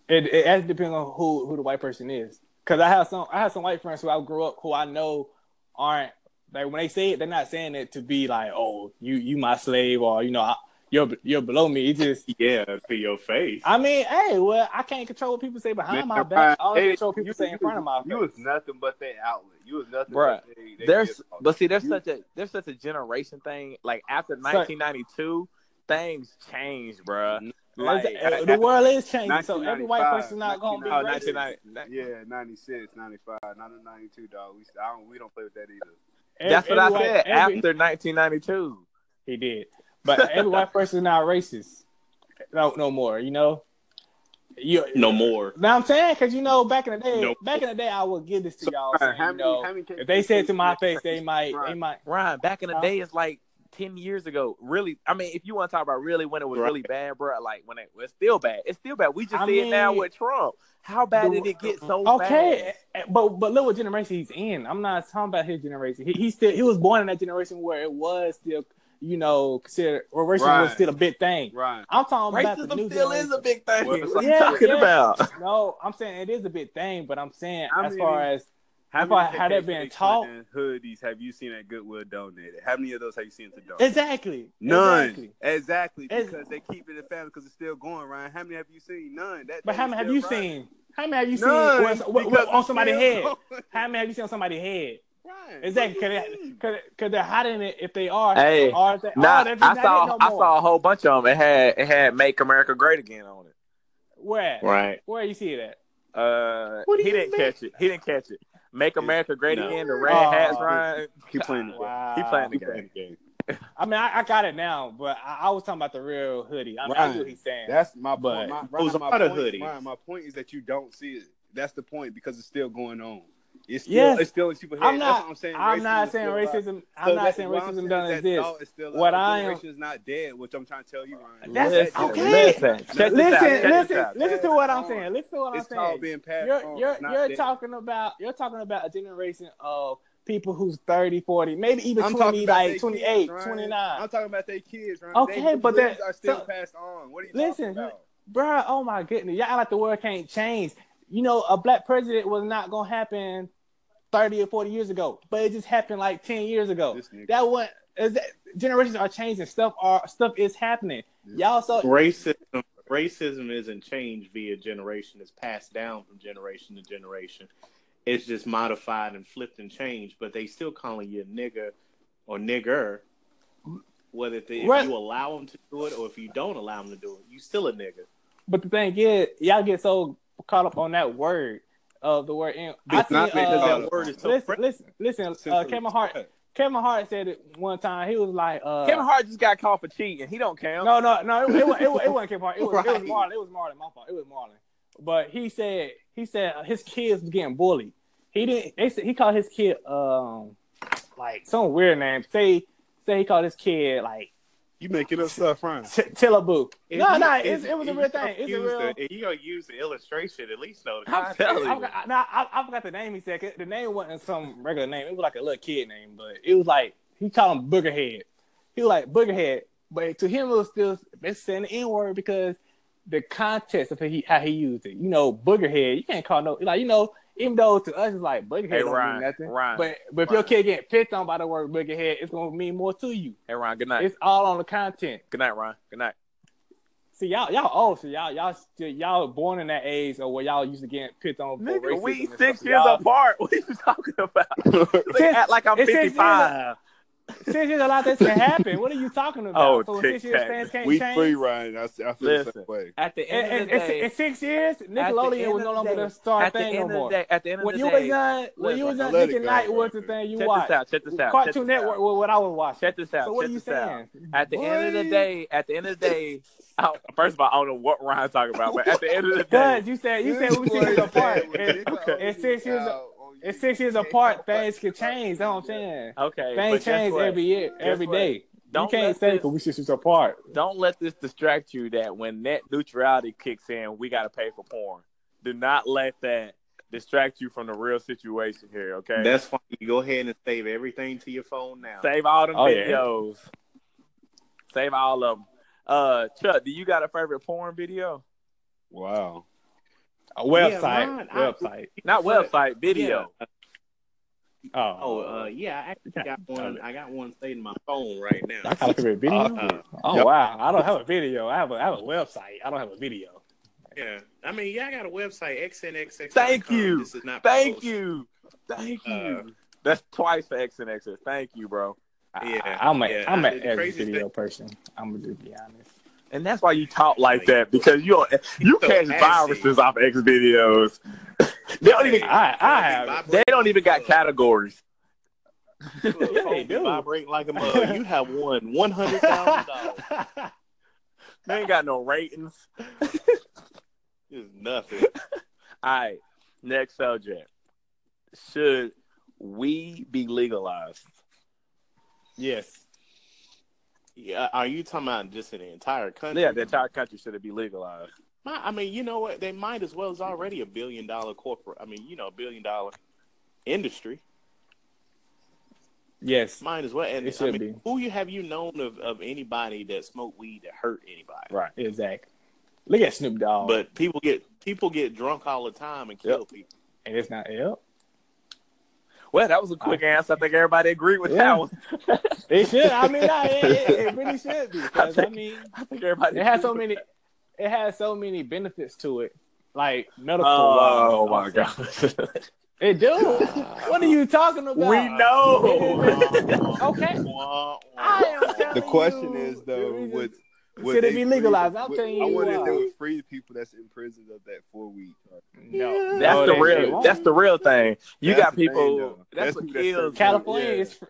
Speaker 4: it, it depends on who who the white person is. Cause I have some I have some white friends who I grew up who I know aren't like when they say it, they're not saying it to be like, oh, you you my slave or you know I, you're you're below me. It just
Speaker 5: Yeah, to your face.
Speaker 4: I mean, hey, well, I can't control what people say behind my
Speaker 1: Man,
Speaker 4: back. I only
Speaker 1: hey,
Speaker 4: control what people
Speaker 1: you-
Speaker 4: say in
Speaker 1: you
Speaker 4: front of my
Speaker 1: face. You was nothing but that outlet. You was nothing
Speaker 3: Bruh,
Speaker 1: but they, they
Speaker 3: There's, but see, there's
Speaker 1: you-
Speaker 3: such a there's such a generation thing. Like after 1992, things changed, bruh. Like, eh,
Speaker 4: It's- the world is changing, so every white
Speaker 1: 1995,
Speaker 4: person not gonna be
Speaker 3: Oh,
Speaker 4: racist.
Speaker 3: 1990.
Speaker 1: Yeah, 96, 95, not in 92, dog. We, I don't, we don't play with that either.
Speaker 4: Every-
Speaker 3: That's what
Speaker 4: every
Speaker 3: I said
Speaker 4: every-
Speaker 3: after 1992.
Speaker 4: He did, but every white person is not racist. No, no more. You know. You
Speaker 5: No more.
Speaker 4: Now I'm saying because you know back in the day,
Speaker 5: No.
Speaker 4: back in the day, I would give this to
Speaker 1: So,
Speaker 4: y'all.
Speaker 1: Uh, Ryan,
Speaker 4: saying,
Speaker 1: how
Speaker 4: you
Speaker 1: many-
Speaker 4: know,
Speaker 1: how many cases
Speaker 4: if they said to my face, they might, they
Speaker 1: Ryan.
Speaker 4: might.
Speaker 3: Ryan, back in the
Speaker 4: Huh?
Speaker 3: day, it's like 10 years ago. Really, I mean, if you want to talk about really when it was
Speaker 5: Right.
Speaker 3: really bad, bro, like when it was still bad. It's still bad. We just
Speaker 4: I
Speaker 3: see it now with Trump. How bad
Speaker 4: the-
Speaker 3: did it get so
Speaker 4: Okay,
Speaker 3: bad?
Speaker 4: Eh, eh, but but look what generation he's in. I'm not talking about his generation. He, he still he was born in that generation where it was still you know considered or racism was still a big thing.
Speaker 1: Right.
Speaker 4: I'm talking about the
Speaker 3: Racism
Speaker 4: new
Speaker 3: still is a big thing. What are you
Speaker 4: yeah,
Speaker 3: talking
Speaker 4: yeah.
Speaker 3: about?
Speaker 4: No, I'm saying it is a big thing, but I'm saying
Speaker 1: How
Speaker 4: as
Speaker 1: many-
Speaker 4: far as
Speaker 1: How
Speaker 4: How far-
Speaker 1: many
Speaker 4: how that been taught?
Speaker 1: Hoodies have you seen at Goodwill donated? How many of those have you seen to donate?
Speaker 4: exactly,
Speaker 1: None.
Speaker 4: exactly.
Speaker 1: Exactly.
Speaker 4: It's-
Speaker 1: Because they keep it in family because it's still going, Ryan. How many have you seen? None. That,
Speaker 4: But how many have you
Speaker 1: running.
Speaker 4: seen? How many have you seen
Speaker 1: None.
Speaker 4: what's- what-
Speaker 1: because
Speaker 4: what- on somebody's head?
Speaker 1: going.
Speaker 4: How many have you seen on somebody's head?
Speaker 1: Ryan,
Speaker 4: Exactly,
Speaker 1: what do you
Speaker 4: because they, cause they're hiding it if they are.
Speaker 3: Hey,
Speaker 4: or if they,
Speaker 3: Nah,
Speaker 4: oh,
Speaker 3: I saw
Speaker 4: no
Speaker 3: I saw a whole bunch of them. It had it had "Make America Great Again" on it.
Speaker 4: Where?
Speaker 5: Right.
Speaker 4: Where you see that?
Speaker 3: Uh, he didn't
Speaker 4: mean?
Speaker 3: catch it. He didn't catch it. Make America Great
Speaker 5: No.
Speaker 3: Again. The red
Speaker 4: Oh.
Speaker 3: hats, Ryan.
Speaker 1: Keep playing the game.
Speaker 4: Wow.
Speaker 3: He playing the
Speaker 1: Keep playing
Speaker 3: game.
Speaker 1: the game.
Speaker 4: I mean, I, I got it now, but I, I was talking about the real hoodie. I, mean, I knew what he's saying.
Speaker 1: That's my
Speaker 4: But-
Speaker 1: point. My,
Speaker 5: It was
Speaker 1: my
Speaker 5: about a
Speaker 1: point,
Speaker 5: hoodie.
Speaker 1: Ryan, my point is that you don't see it. That's the point because it's still going on. It's still,
Speaker 4: Yes.
Speaker 1: it's still in people's
Speaker 4: I'm not.
Speaker 1: That's what I'm saying.
Speaker 4: I'm
Speaker 1: Racism
Speaker 4: not saying
Speaker 1: still alive.
Speaker 4: racism. I'm not
Speaker 1: that's-
Speaker 4: saying
Speaker 1: what I'm
Speaker 4: racism
Speaker 1: saying
Speaker 4: doesn't
Speaker 1: is that
Speaker 4: exist.
Speaker 1: thought is still
Speaker 4: What. I am-
Speaker 1: generation is not dead, which I'm trying to tell you, Ryan.
Speaker 4: That's
Speaker 3: Listen,
Speaker 4: okay.
Speaker 3: Listen, check this out.
Speaker 4: Listen, listen, listen to what I'm saying. Listen to what I'm
Speaker 1: It's called
Speaker 4: saying.
Speaker 1: being passed
Speaker 4: You're
Speaker 1: on.
Speaker 4: you're you're talking about you're talking about a generation of people who's 30, 40, maybe even
Speaker 1: I'm
Speaker 4: 20, like
Speaker 1: they
Speaker 4: 28,
Speaker 1: kids,
Speaker 4: 29.
Speaker 1: I'm talking about their kids, Ryan.
Speaker 4: Okay,
Speaker 1: they,
Speaker 4: but
Speaker 1: they
Speaker 4: that-
Speaker 1: are still
Speaker 4: so-
Speaker 1: passed on. What are you
Speaker 4: Listen,
Speaker 1: talking about?
Speaker 4: Bruh, oh my goodness. Y'all like the world can't change. You know, a black president was not gonna happen 30 or 40 years ago, but it just happened like 10 years ago. That one is that generations are changing. Stuff are stuff is happening. Y'all saw
Speaker 5: Racism racism isn't changed via generation. It's passed down from generation to generation. It's just modified and flipped and changed, but they still calling you a nigga or nigger. Whether they, if you allow them to do it or if you don't allow them to do it, you still a nigga.
Speaker 4: But the thing is, y'all get so caught up on that word of the word. In, I
Speaker 1: It's not
Speaker 4: seen,
Speaker 1: because
Speaker 4: uh,
Speaker 1: that word is so
Speaker 4: listen, listen, listen. Uh, Kevin Hart, Kevin Hart said it one time. He was like, uh,
Speaker 3: Kevin Hart just got caught for cheating. He don't count.
Speaker 4: No, no, no. It, it, wa- it, it wasn't Kevin Hart. It was, it was Marlon. It was Marlon. My fault. It was Marlon. But he said he said his kids was getting bullied. He didn't. They said he called his kid um like some weird name. Say say he called his kid like
Speaker 1: You making up stuff, Ryan.
Speaker 4: T- Tillaboo.
Speaker 5: If
Speaker 4: No, no.
Speaker 5: if-
Speaker 4: It's, it was a real thing.
Speaker 5: gonna
Speaker 4: It's a real.
Speaker 5: the- you gonna use the illustration, at least know the
Speaker 3: I'm telling
Speaker 4: I
Speaker 3: you.
Speaker 4: forgot, nah, I, I forgot the name he said. The name wasn't some regular name. It was like a little kid name, but it was like he called him Boogerhead. He was like Boogerhead, but to him it was still it's saying the N word because the context of how he, how he used it. You know, Boogerhead. You can't call no like you know. Even though to us it's like Boogerhead
Speaker 3: Hey,
Speaker 4: don't
Speaker 3: Ryan,
Speaker 4: mean nothing,
Speaker 3: Ryan,
Speaker 4: but but if your kid getting picked on by the word Boogerhead, it's gonna mean more to you.
Speaker 3: Hey, Ron. Good night.
Speaker 4: It's all on the content.
Speaker 3: Good night, Ron. Good night.
Speaker 4: See y'all, y'all old. So y'all, y'all, still, y'all born in that age, or where y'all used to get picked on
Speaker 3: Nigga, we six years apart. What are you talking about?
Speaker 4: Since-
Speaker 3: act like I'm
Speaker 4: it's six years
Speaker 3: 55.
Speaker 4: Six years, a lot of this can happen. What are you talking about?
Speaker 3: Oh,
Speaker 4: so six years,
Speaker 3: tic-tac.
Speaker 4: things can't
Speaker 1: We
Speaker 4: change.
Speaker 1: free, Ryan. I, I feel the
Speaker 3: Listen.
Speaker 1: same way.
Speaker 3: At the end
Speaker 4: in,
Speaker 3: of the
Speaker 4: in,
Speaker 3: day,
Speaker 4: in six years, Nickelodeon was no longer the star
Speaker 3: at the
Speaker 4: thing no
Speaker 3: end of the
Speaker 4: more.
Speaker 3: day, at the end of
Speaker 4: When
Speaker 3: the
Speaker 4: you
Speaker 3: day,
Speaker 4: was young, when you was
Speaker 3: listen,
Speaker 4: young, Nick
Speaker 1: it
Speaker 4: at Night was the thing you
Speaker 3: check
Speaker 4: watched.
Speaker 3: this out. Check this out.
Speaker 4: Cartoon Network was what I was watching.
Speaker 3: Check this out.
Speaker 4: So what are you saying?
Speaker 3: At the end of the day, at the end of the day, first of all, I don't know what Ryan's talking about, but at the end of the day,
Speaker 4: Because you said you said we six years apart.
Speaker 1: This boy
Speaker 4: And- six years-
Speaker 1: out on
Speaker 4: It's six years apart. Things can change. That's what I'm saying.
Speaker 3: okay,
Speaker 4: Things change
Speaker 3: what?
Speaker 4: every year,
Speaker 3: Guess
Speaker 4: every
Speaker 3: what?
Speaker 4: day.
Speaker 3: Don't
Speaker 4: can't say because we six years apart.
Speaker 3: don't let this distract you that when net neutrality kicks in, we got to pay for porn. Do not let that distract you from the real situation here, okay?
Speaker 5: That's fine. you go ahead and save everything to your phone now.
Speaker 3: Save all the
Speaker 4: Oh, yeah.
Speaker 3: videos. Save all of them. Uh, Chuck, do you got a favorite porn video?
Speaker 1: Wow.
Speaker 4: A
Speaker 5: Yeah,
Speaker 4: website.
Speaker 5: I-
Speaker 4: website.
Speaker 3: Not website, video.
Speaker 5: Yeah.
Speaker 4: Oh,
Speaker 5: Oh, uh, yeah, I actually got one. I got one saved in my phone right now.
Speaker 4: I got a video.
Speaker 5: Uh,
Speaker 4: oh
Speaker 1: Yep.
Speaker 4: wow, I don't have a video. I have a I have a website. I don't have a video.
Speaker 5: yeah, I mean, yeah, I got a website, xnxx.
Speaker 3: Thank you.
Speaker 5: This is not
Speaker 3: Thank
Speaker 5: promotion.
Speaker 3: you. Thank you.
Speaker 5: Uh,
Speaker 3: That's twice for X and X's. Thank you, bro.
Speaker 5: Yeah,
Speaker 4: I, am a
Speaker 5: yeah.
Speaker 4: am
Speaker 5: I-
Speaker 4: an
Speaker 5: the
Speaker 4: every
Speaker 5: craziest
Speaker 4: video
Speaker 5: thing-
Speaker 4: person. I'm gonna just be honest.
Speaker 3: And that's why you talk like that because you you
Speaker 5: So
Speaker 3: catch viruses off X videos. they don't even
Speaker 4: I, I have.
Speaker 3: they don't even got categories.
Speaker 4: They do.
Speaker 5: Vibrate like a mug. You have won one hundred thousand dollars.
Speaker 3: They ain't got no ratings.
Speaker 5: It's nothing.
Speaker 3: All right, next subject. Should we be legalized?
Speaker 4: yes.
Speaker 5: Yeah, are you talking about just in the entire country?
Speaker 3: Yeah, the entire country should it be legalized?
Speaker 5: My- I mean, you know what? They might as well. It's already a billion dollar corporate. I mean, you know, a billion dollar industry.
Speaker 4: Yes.
Speaker 5: Might as well. And
Speaker 4: It
Speaker 5: I mean,
Speaker 4: be.
Speaker 5: who you have you known of, of anybody that smoked weed that hurt anybody?
Speaker 3: Right.
Speaker 4: Exactly. Look at Snoop Dogg.
Speaker 5: But people get people get drunk all the time and kill people.
Speaker 4: and it's not yep.
Speaker 3: Well, that was a quick uh, answer. I think everybody agreed with
Speaker 4: Yeah.
Speaker 3: that one.
Speaker 4: It should. I mean, nah, it, it, it really should be. 'cause, I
Speaker 3: think-
Speaker 4: mean,
Speaker 3: I think everybody
Speaker 4: it has so many. It has so many benefits to it, like medical.
Speaker 3: Oh
Speaker 4: wise.
Speaker 3: Oh my god.
Speaker 4: It do. what are you talking about?
Speaker 3: we know.
Speaker 4: Okay. I am telling
Speaker 1: The question
Speaker 4: you,
Speaker 1: is though, would, would
Speaker 4: Should it be legalized? I'm
Speaker 1: would-
Speaker 4: telling you
Speaker 1: I wonder if they would free the people that's in prison of that four week.
Speaker 4: No,
Speaker 3: That's
Speaker 4: No,
Speaker 3: the
Speaker 4: they- they
Speaker 3: real. That's the real thing. You
Speaker 1: That's
Speaker 3: got
Speaker 1: the thing,
Speaker 3: people. that's,
Speaker 1: That's
Speaker 3: what kills.
Speaker 4: California
Speaker 1: Yeah.
Speaker 4: is free.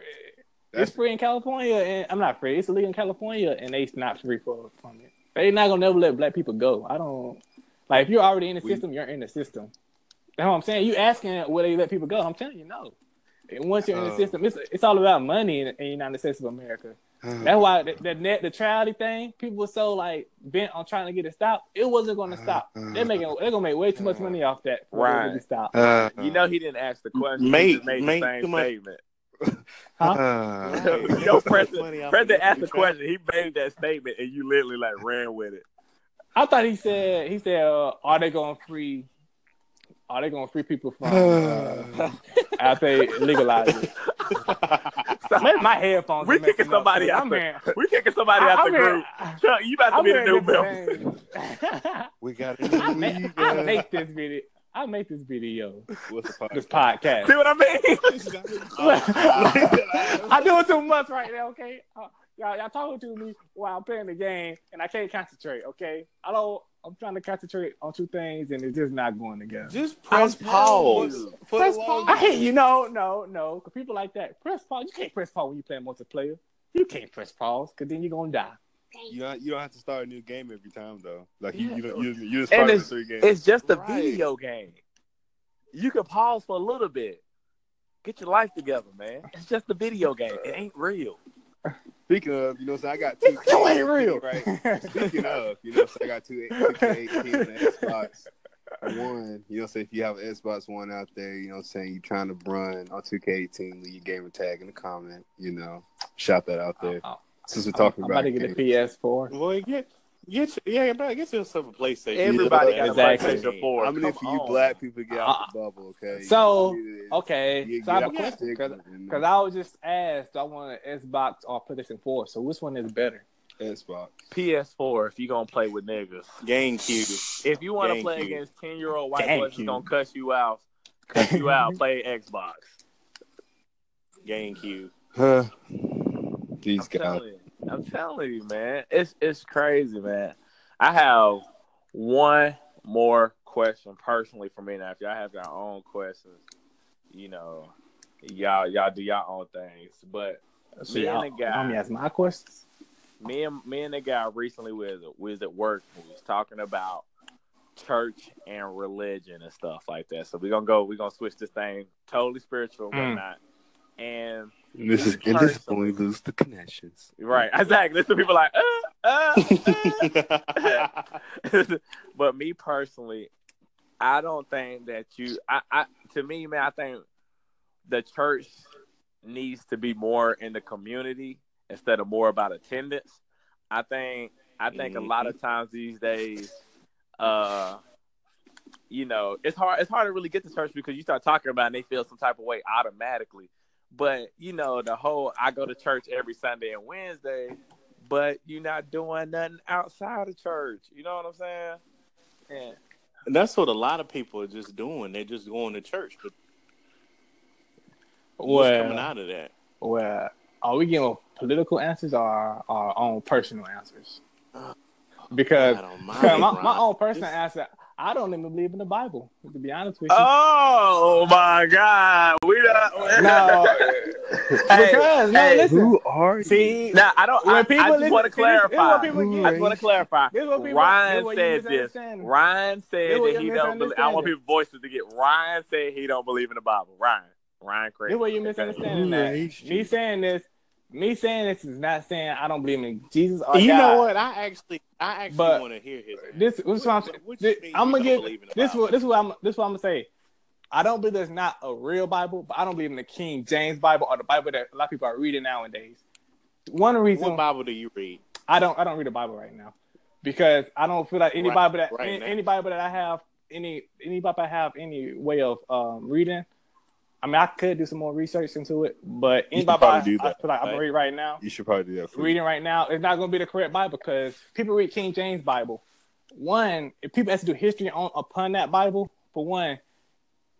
Speaker 1: That's-
Speaker 4: it's free in California, and I'm not free. It's illegal in California, and they not free for from it. They not gonna never let black people go. I don't like if you're already in the
Speaker 1: We-
Speaker 4: system, you're in the system. That's what I'm saying. You asking will they let people go? I'm telling you no. And once you're in the
Speaker 1: Uh.
Speaker 4: system, it's it's all about money in, in the United States of America. That's why the, the net neutrality thing, people were so like bent on trying to get it stopped. It wasn't going to stop. They're making they're gonna make way too much money off that. for to
Speaker 3: Right.
Speaker 4: be.
Speaker 1: Uh,
Speaker 3: You know, he didn't ask the question. he
Speaker 5: Make-
Speaker 3: made
Speaker 5: make
Speaker 3: the same
Speaker 5: too much-
Speaker 3: statement.
Speaker 4: Huh?
Speaker 1: uh,
Speaker 5: Right.
Speaker 3: you
Speaker 5: Make
Speaker 3: know,
Speaker 5: so much
Speaker 3: President, President asked the question. He made that statement, and you literally like ran with it.
Speaker 4: I thought he said he said, uh, "Are they going to free? Are they going to free people from uh, after they legalize it?" My, my headphones.
Speaker 3: We
Speaker 4: are
Speaker 3: kicking
Speaker 4: up,
Speaker 3: somebody
Speaker 4: so
Speaker 3: out
Speaker 4: I'm
Speaker 3: the-
Speaker 4: hearing-
Speaker 3: We kicking somebody out
Speaker 4: I'm
Speaker 3: the
Speaker 4: hearing-
Speaker 3: group. Chuck, you about to
Speaker 4: I'm
Speaker 3: be the new member.
Speaker 1: we got
Speaker 4: I make, I make this video. I make this video.
Speaker 1: What's the
Speaker 4: This
Speaker 1: podcast?
Speaker 4: podcast.
Speaker 3: See what I mean?
Speaker 4: I do it too much right now. Okay, uh, y'all, y'all talking to me while I'm playing the game, and I can't concentrate. Okay, I don't. I'm trying to concentrate on two things, and it's just not going together.
Speaker 5: Just press pause.
Speaker 4: Press pause. I hate you. No, no, no. Cause people like that. Press pause. You can't press pause when you play multiplayer. You can't press pause because then you're gonna die.
Speaker 1: You don't, you don't have to start a new game every time though. Like you,
Speaker 4: Yeah.
Speaker 1: you, don't- you, you just
Speaker 3: And
Speaker 1: start the
Speaker 3: it's-
Speaker 1: three games.
Speaker 3: It's just a
Speaker 5: Right.
Speaker 3: video game. You can pause for a little bit. Get your life together, man. It's just a video game. It ain't real.
Speaker 1: Speaking of, you know, so I got two.
Speaker 4: You ain't real.
Speaker 1: right? Speaking of, you know, so I got two 2K18 and an Xbox One. You know, so if you have an Xbox One out there, you know, what I'm saying you're trying to run on 2K18, leave your gamer tag in the comment. You know, shout that out there. Since we're talking about it.
Speaker 4: I'm
Speaker 1: about,
Speaker 4: about to get a. PS4.
Speaker 5: Well, get get yeah, bro, get yourself a PlayStation.
Speaker 3: Everybody
Speaker 1: Yeah,
Speaker 3: got
Speaker 4: exactly.
Speaker 3: a PlayStation 4.
Speaker 1: How many
Speaker 3: Come
Speaker 1: for you
Speaker 3: on.
Speaker 1: black people get out of the
Speaker 4: Uh,
Speaker 1: bubble? Okay.
Speaker 4: so,
Speaker 1: You need to-
Speaker 4: Okay,
Speaker 1: you
Speaker 4: so I have a question because
Speaker 1: stigma and
Speaker 4: because I was just asked, do I want an Xbox or PlayStation 4? So which one is better?
Speaker 1: Xbox.
Speaker 3: PS4 if you gonna play with niggas.
Speaker 5: GameCube.
Speaker 3: If you want to play
Speaker 5: GameCube.
Speaker 3: against 10 year old white boys who's
Speaker 4: GameCube.
Speaker 3: gonna cuss you out, cuss you out, play Xbox.
Speaker 5: GameCube.
Speaker 1: Huh. These
Speaker 3: I'm
Speaker 1: guys.
Speaker 3: I'm telling you, man. It's it's crazy, man. I have one more question personally for me now. If y'all have your own questions, you know, y'all y'all do your own things. But
Speaker 4: So
Speaker 3: me
Speaker 4: y'all,
Speaker 3: and the guy,
Speaker 4: ask my questions.
Speaker 3: me and me and the guy recently was was at work. We was talking about church and religion and stuff like that. So we're gonna go. We're gonna switch this thing totally spiritual and
Speaker 4: Mm.
Speaker 3: whatnot. And
Speaker 1: And this is and this is when we lose the connections.
Speaker 3: right, exactly. Some people like, uh, uh, uh. but me personally, I don't think that you. I, I to me, man, I think the church needs to be more in the community instead of more about attendance. I think. I think a lot of times these days, uh, you know, it's hard. It's hard to really get to church because you start talking about it and they feel some type of way automatically. But you know, the whole I go to church every Sunday and Wednesday, but you're not doing nothing outside of church. You know what I'm saying? Yeah.
Speaker 5: And that's what a lot of people are just doing. They're just going to church. But what's coming out of that?
Speaker 4: well, are we giving political answers or our own personal answers? because
Speaker 5: mind,
Speaker 4: my, my own personal
Speaker 5: This-
Speaker 4: answer, I don't even believe in the Bible. To be honest with you,
Speaker 3: Oh my God, we don't.
Speaker 4: no,
Speaker 3: Hey,
Speaker 4: because no,
Speaker 3: hey,
Speaker 4: listen.
Speaker 1: Who are you?
Speaker 4: See,
Speaker 3: Now I don't.
Speaker 4: When
Speaker 3: I,
Speaker 4: people
Speaker 3: I just want to
Speaker 4: see, this- this is
Speaker 3: clarify.
Speaker 4: what people
Speaker 1: get.
Speaker 3: I just want to clarify.
Speaker 4: This is what people- this
Speaker 3: Ryan
Speaker 4: is what
Speaker 3: said this. Ryan said
Speaker 4: This is what
Speaker 3: that
Speaker 4: you
Speaker 3: he don't. Believe, I want
Speaker 4: it.
Speaker 3: people's voices to get. Ryan said he don't believe in the Bible. Ryan. Ryan crazy.
Speaker 4: This way you misunderstanding that. Me saying this, me saying this is not saying I don't believe in Jesus or
Speaker 5: you
Speaker 4: God.
Speaker 5: know what? I actually, I actually
Speaker 4: But
Speaker 5: want to hear his.
Speaker 4: This, this is what I'm,
Speaker 5: What- what
Speaker 4: this, I'm gonna
Speaker 5: don't
Speaker 4: give
Speaker 5: believe in the
Speaker 4: this. What this is what I'm this is what I'm gonna say. I don't believe there's not a real Bible, but I don't believe in the King James Bible or the Bible that a lot of people are reading nowadays. One reason
Speaker 5: What Bible do you read?
Speaker 4: I don't I don't read the Bible right now because I don't feel like any
Speaker 5: Right-
Speaker 4: Bible that
Speaker 5: right
Speaker 4: any, any Bible that I have any any Bible I have any way of um, reading. I mean, I could do some more research into it, but any Bible I,
Speaker 1: do
Speaker 4: I
Speaker 1: that,
Speaker 4: feel like I'm
Speaker 5: right?
Speaker 4: gonna read right now,
Speaker 1: You should probably do that. For
Speaker 4: reading right now, it's not gonna be the correct Bible because people read King James Bible. One, if people have to do history on upon that Bible, for one,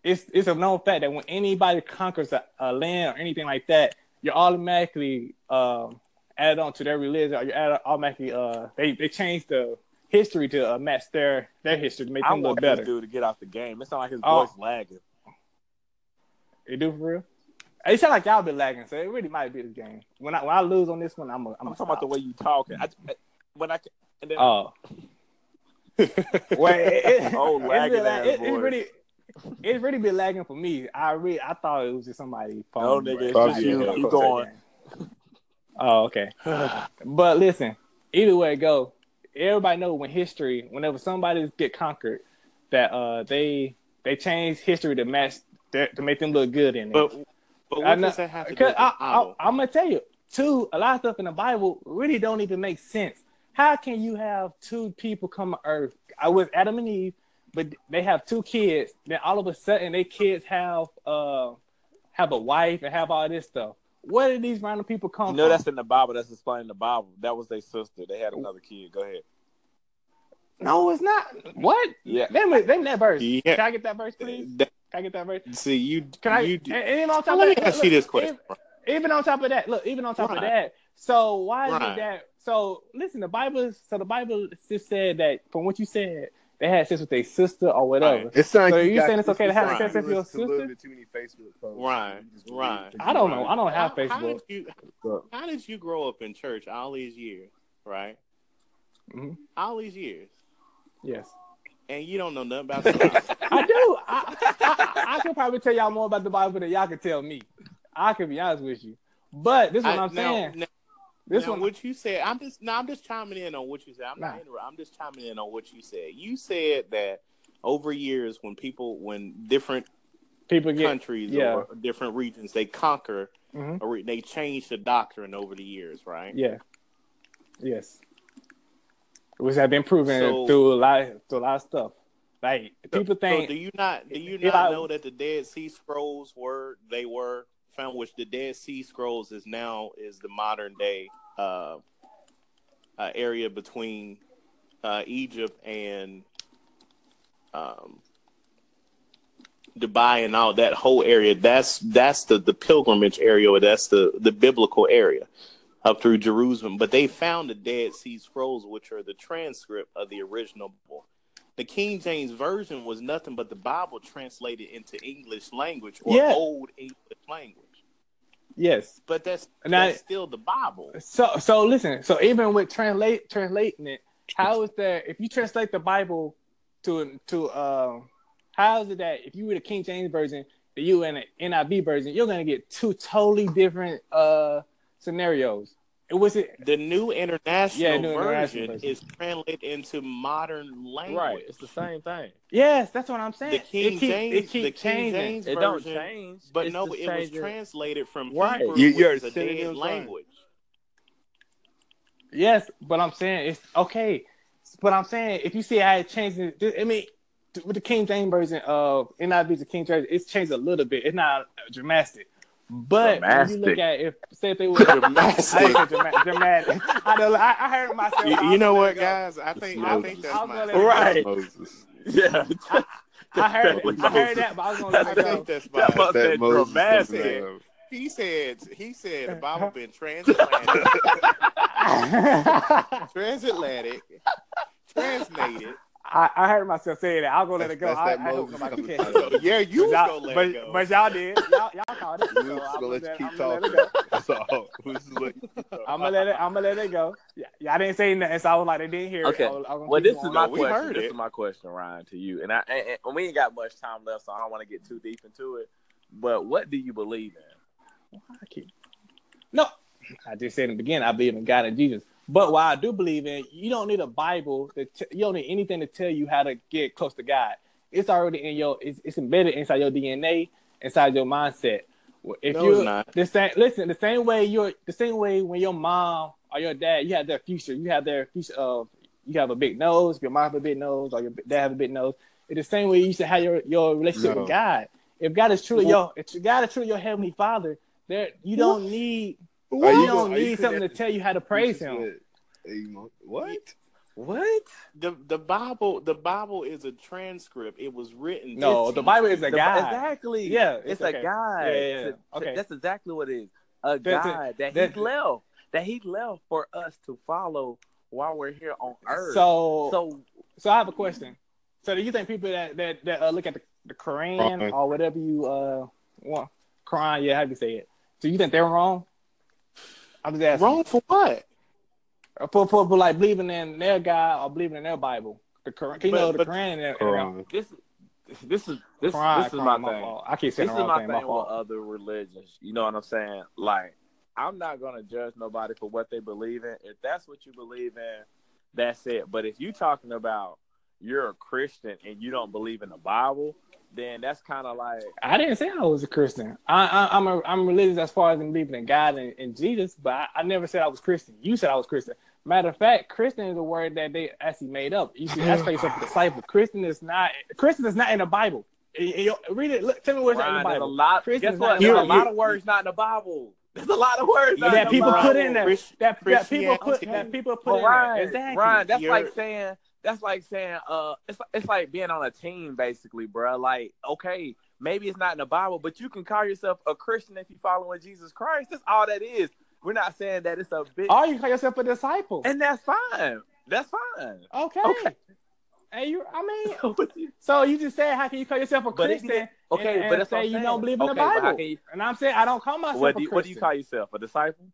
Speaker 4: it's it's a known fact that when anybody conquers a, a land or anything like that, you're automatically um, added on to their religion, or you add automatically uh, they they change the history to uh, match their their history to make
Speaker 3: I
Speaker 4: them look better.
Speaker 3: dude to get off the game. It sounds like his
Speaker 4: Oh.
Speaker 3: voice lagging.
Speaker 4: They do for real. It sound like y'all been lagging, so it really might be the game. When I when I lose on this one, I'm a, I'm,
Speaker 3: I'm talking about the way you talking. I, I- when I and then
Speaker 4: Oh. Well, it, it,
Speaker 3: Oh, lagging ass
Speaker 4: it,
Speaker 3: voice.
Speaker 4: it's really, it's really been lagging for me. I really, I thought it was just somebody.
Speaker 3: No,
Speaker 4: phone,
Speaker 3: nigga, it's just you. Keep going.
Speaker 4: Oh, okay. But listen, either way it go, everybody know when history, whenever somebody get conquered, that uh they they change history to match their, to make them look good in it.
Speaker 5: But, but
Speaker 4: I
Speaker 5: what
Speaker 4: know-
Speaker 5: does that have to do
Speaker 4: Cause
Speaker 5: with the
Speaker 4: I, I,
Speaker 5: Bible?
Speaker 4: I'm gonna tell you, two a lot of stuff in the Bible really don't even make sense. How can you have two people come to Earth? I was Adam and Eve, but they have two kids. Then all of a sudden, they kids have uh have a wife and have all this stuff. Where did these random people come
Speaker 3: You know
Speaker 4: from?
Speaker 3: that's in the Bible. That's explaining the Bible. That was their sister. They had another kid. Go ahead.
Speaker 4: no, it's not. What?
Speaker 3: Yeah.
Speaker 4: They they that verse.
Speaker 5: Yeah.
Speaker 4: Can I get that verse, please?
Speaker 5: That-
Speaker 4: Can I get that verse?
Speaker 5: see, you,
Speaker 4: Can I?
Speaker 5: you,
Speaker 4: and, and even on top
Speaker 5: let
Speaker 4: of
Speaker 5: me
Speaker 4: that,
Speaker 5: ask
Speaker 4: look,
Speaker 5: you this
Speaker 4: look,
Speaker 5: question.
Speaker 4: even on top of that, look, even on top of that. So why is it that? So listen, the Bible. So the Bible just said that from what you said, they had sex with their sister or whatever.
Speaker 5: Right.
Speaker 1: It sounds
Speaker 4: So
Speaker 1: like
Speaker 4: you
Speaker 1: got-
Speaker 4: saying it's okay to have
Speaker 5: Right.
Speaker 4: sex with your
Speaker 1: listen to
Speaker 4: sister?
Speaker 1: Too many Facebook posts.
Speaker 5: Right,
Speaker 1: You
Speaker 5: right.
Speaker 4: I don't know. I don't have
Speaker 5: How, how
Speaker 4: Facebook.
Speaker 5: did you how did you grow up in church all these years, right?
Speaker 4: Mhm.
Speaker 5: All these years,
Speaker 4: Yes,
Speaker 5: and you don't know nothing about the Bible.
Speaker 4: I do. I, I, I can probably tell y'all more about the Bible than y'all can tell me. I can be honest with you, but this is what
Speaker 5: I-
Speaker 4: I'm
Speaker 5: now,
Speaker 4: saying.
Speaker 5: now,
Speaker 4: This
Speaker 5: now,
Speaker 4: one,
Speaker 5: what you said, I'm just no, I'm just chiming in on what you said. I'm
Speaker 4: Nah.
Speaker 5: not interrupting. I'm just chiming in on what you said. You said that over years, when people, when different
Speaker 4: people get.
Speaker 5: countries
Speaker 4: yeah.
Speaker 5: or different regions, they conquer,
Speaker 4: Mhm.
Speaker 5: or they change the doctrine over the years, right?
Speaker 4: Yeah. Yes. Which have been proven
Speaker 5: So-
Speaker 4: through a lot through a lot of stuff. Like people
Speaker 5: So
Speaker 4: think
Speaker 5: do you not do you not
Speaker 4: I-
Speaker 5: know that the Dead Sea Scrolls were they were found, which the Dead Sea Scrolls is now is the modern day uh, uh, area between uh, Egypt and um, Dubai and all that whole area. That's that's the the pilgrimage area, or that's the the biblical area up through Jerusalem. But they found the Dead Sea Scrolls, which are the transcript of the original Bible. The King James version was nothing but the Bible translated into English language or
Speaker 4: Yeah.
Speaker 5: old English language.
Speaker 4: Yes.
Speaker 5: But that's
Speaker 4: Now-
Speaker 5: that's still the Bible.
Speaker 4: So so listen, so even with translate translating it, how is that if you translate the Bible to to uh how is it that if you were the King James version and you in an NIV version, you're gonna get two totally different uh scenarios. It was it
Speaker 5: The new international
Speaker 4: Yeah, new
Speaker 5: version
Speaker 4: international
Speaker 5: is translated into modern language.
Speaker 3: Right. It's the same thing.
Speaker 4: Yes, that's what I'm saying.
Speaker 5: The King
Speaker 4: it keep,
Speaker 5: James,
Speaker 4: it keep
Speaker 5: the King
Speaker 4: changing.
Speaker 5: James
Speaker 3: It don't
Speaker 5: version,
Speaker 3: change.
Speaker 5: but
Speaker 3: It's
Speaker 5: no, it was translated from
Speaker 3: Right.
Speaker 5: Hebrew,
Speaker 1: you, you're
Speaker 5: is a dead
Speaker 1: them signs.
Speaker 5: language.
Speaker 4: Yes, but I'm saying it's okay. But I'm saying if you see how it changes, I mean, with the King James version of NIV to King James, it's changed a little bit. It's not dramatic. But when you look at if say if they were
Speaker 5: Dramatic.
Speaker 4: I dramatic. dramatic. I, know, I, I heard myself.
Speaker 5: You, you know what,
Speaker 4: go.
Speaker 5: guys? I think I think that's
Speaker 4: I
Speaker 5: my.
Speaker 4: gonna let it go.
Speaker 3: Right.
Speaker 1: Moses.
Speaker 3: Yeah.
Speaker 4: I heard. I heard
Speaker 3: Moses.
Speaker 4: that, but I was gonna let it go.
Speaker 5: think that's
Speaker 3: That
Speaker 5: my.
Speaker 3: must
Speaker 1: That
Speaker 3: said dramatic.
Speaker 1: doesn't
Speaker 5: He said he said the Bible been transatlantic, transatlantic, translated.
Speaker 4: I, I heard myself say that. I'll go let it go.
Speaker 1: That's-
Speaker 4: I,
Speaker 1: that's
Speaker 4: I
Speaker 1: that
Speaker 4: hope
Speaker 1: Moses
Speaker 4: nobody
Speaker 1: coming
Speaker 4: catch
Speaker 1: out.
Speaker 5: yeah, you was gonna let
Speaker 4: but,
Speaker 5: it go.
Speaker 4: but y'all did. Y'all, y'all caught it.
Speaker 1: We
Speaker 4: So
Speaker 1: was just gonna let you
Speaker 4: let-
Speaker 1: keep
Speaker 4: let
Speaker 1: talking. That's all. We was just let you keep talking.
Speaker 4: I'm gonna let it. I'm gonna let it go. Yeah, y'all didn't say nothing, so I was like, they didn't hear
Speaker 3: Okay.
Speaker 4: it. I was- I was gonna
Speaker 3: Well, this is
Speaker 4: going.
Speaker 3: my
Speaker 5: No,
Speaker 3: question. This
Speaker 5: it.
Speaker 3: is my question, Ryan, to you. And I and, and we ain't got much time left, so I don't want to get too deep into it. But what do you believe in?
Speaker 4: I keep- No, I just said in the beginning, I believe in God and Jesus. But what I do believe in, you don't need a Bible. To t- you don't need anything to tell you how to get close to God. It's already in your. It's, it's embedded inside your DNA, inside your mindset. If
Speaker 5: No,
Speaker 4: you
Speaker 5: not.
Speaker 4: the same, listen, the same way you're the same way when your mom or your dad, you have their future. You have their future of you have a big nose. Your mom have a big nose, or your dad have a big nose. It's the same way you should have your your relationship
Speaker 1: No.
Speaker 4: with God. If God is truly your, if God is truly your heavenly Father, there you don't need
Speaker 1: Are
Speaker 4: you,
Speaker 1: you
Speaker 4: don't
Speaker 1: gonna- you
Speaker 4: need something to tell you how to praise Him.
Speaker 1: with a mo- What?
Speaker 3: What?
Speaker 5: The the Bible the Bible is a transcript. It was written.
Speaker 4: No,
Speaker 5: to
Speaker 4: the Bible is a
Speaker 3: The-
Speaker 4: guide.
Speaker 3: Exactly.
Speaker 4: Yeah,
Speaker 3: it's,
Speaker 4: it's
Speaker 3: a
Speaker 4: okay.
Speaker 3: guide.
Speaker 4: Yeah, yeah, yeah.
Speaker 3: To- to-
Speaker 4: Okay.
Speaker 3: That's exactly what it is. A
Speaker 4: That's it.
Speaker 3: guide that
Speaker 4: That's
Speaker 3: he
Speaker 4: it.
Speaker 3: left. That he left for us to follow while we're here on earth.
Speaker 4: So, so,
Speaker 3: so
Speaker 4: I have a question. So, do you think people that that, that uh, look at the, the Quran
Speaker 1: Quran.
Speaker 4: or whatever you uh want, Quran, yeah, how do you say it? Do you think they're wrong? I'm just asking.
Speaker 5: Wrong for what?
Speaker 4: Uh, For, for, for like believing in their God or believing in their Bible, the Quran. You
Speaker 5: But-
Speaker 4: know, the
Speaker 5: but-
Speaker 4: Quran and their
Speaker 1: Quran.
Speaker 3: this this is this,
Speaker 4: Quran,
Speaker 3: this is
Speaker 4: Quran,
Speaker 3: my
Speaker 4: my
Speaker 3: thing.
Speaker 4: fault. I keep
Speaker 3: This
Speaker 4: saying
Speaker 3: is
Speaker 4: the wrong
Speaker 3: my
Speaker 4: thing.
Speaker 3: thing
Speaker 4: My
Speaker 3: with other religions. You know what I'm saying? Like, I'm not gonna judge nobody for what they believe in. If that's what you believe in, that's it. But if you're talking about you're a Christian and you don't believe in the Bible, then that's kind of like
Speaker 4: I didn't say I was a Christian. I, I, I'm a, I'm religious as far as in believing in God and, and Jesus, but I, I never said I was Christian. You said I was Christian. Matter of fact, Christian is a word that they actually made up. You should ask yourself a disciple. Christian is not Christian is not in the Bible. Y- y- y- Read it. Look, tell me where's that in the
Speaker 3: Ryan, there's a
Speaker 4: Bible.
Speaker 3: lot.
Speaker 4: Christian's
Speaker 3: Guess what?
Speaker 4: in the
Speaker 3: There's a
Speaker 4: Bible.
Speaker 3: lot of words not in the Bible. There's a lot of words not
Speaker 4: that
Speaker 3: in the
Speaker 4: people
Speaker 3: Bible.
Speaker 4: put in there.
Speaker 5: Chris-
Speaker 4: That, that people put that people put
Speaker 3: But
Speaker 4: in
Speaker 3: Ryan,
Speaker 4: there. Exactly.
Speaker 3: Ryan, that's
Speaker 5: You're-
Speaker 3: like saying that's like saying uh it's it's like being on a team basically, bro. Like, okay, maybe it's not in the Bible, but you can call yourself a Christian if you're following Jesus Christ. That's all that is. We're not saying that it's a big
Speaker 4: Or you call yourself a disciple.
Speaker 3: and that's fine. That's fine.
Speaker 4: Okay.
Speaker 3: Okay.
Speaker 4: And you, I mean, so you just said, how can you call yourself a Christian?
Speaker 3: you- okay,
Speaker 4: and,
Speaker 3: but that's
Speaker 4: say you don't believe in
Speaker 3: Okay,
Speaker 4: the Bible.
Speaker 3: you-
Speaker 4: And I'm saying I don't call myself
Speaker 3: what do you,
Speaker 4: Christian.
Speaker 3: what do you call yourself? A disciple?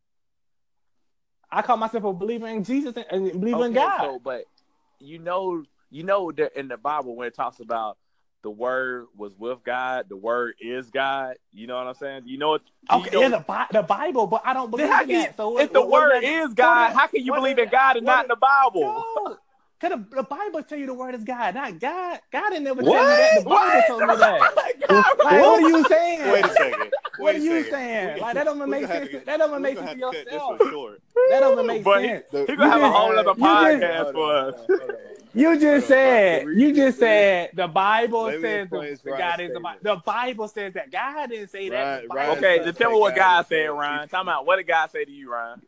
Speaker 4: I call myself a believer in Jesus and, and believer in God.
Speaker 3: So, but you know, you know that in the Bible when it talks about the word was with God, the word is God. You know what I'm saying? You know it. you
Speaker 4: okay,
Speaker 3: know-
Speaker 4: yeah, the, Bi- the Bible, but I don't believe in that. So
Speaker 3: if the
Speaker 4: what- what
Speaker 3: word
Speaker 4: that-
Speaker 3: is God,
Speaker 4: what-
Speaker 3: how can you
Speaker 4: what
Speaker 3: believe in God and
Speaker 4: what
Speaker 3: not in the Bible?
Speaker 4: No, cause the, the Bible tell you the word is God, not God. God didn't never
Speaker 3: What?
Speaker 4: tell me that. The Bible
Speaker 3: What?
Speaker 4: told me that.
Speaker 3: Oh God,
Speaker 4: Like, what are you saying?
Speaker 5: Wait a second.
Speaker 4: What are you
Speaker 5: second.
Speaker 4: saying? Like that don't make sense.
Speaker 5: to-
Speaker 4: to- That don't make sense
Speaker 5: have
Speaker 4: to
Speaker 5: to cut
Speaker 4: yourself.
Speaker 5: This one short.
Speaker 4: That don't make
Speaker 3: But
Speaker 4: sense.
Speaker 1: The-
Speaker 3: He gonna have a whole other
Speaker 4: you just-
Speaker 3: podcast for us.
Speaker 1: hold on, hold on.
Speaker 4: You just said you just said the Bible says the, the God is the Bible. The Bible says that God didn't say that.
Speaker 1: Ryan- Ryan
Speaker 3: Okay,
Speaker 1: said
Speaker 3: then
Speaker 1: that
Speaker 3: tell me what
Speaker 1: God
Speaker 3: God said,
Speaker 1: God.
Speaker 3: Ryan. Time out. What did God say to you, Ryan?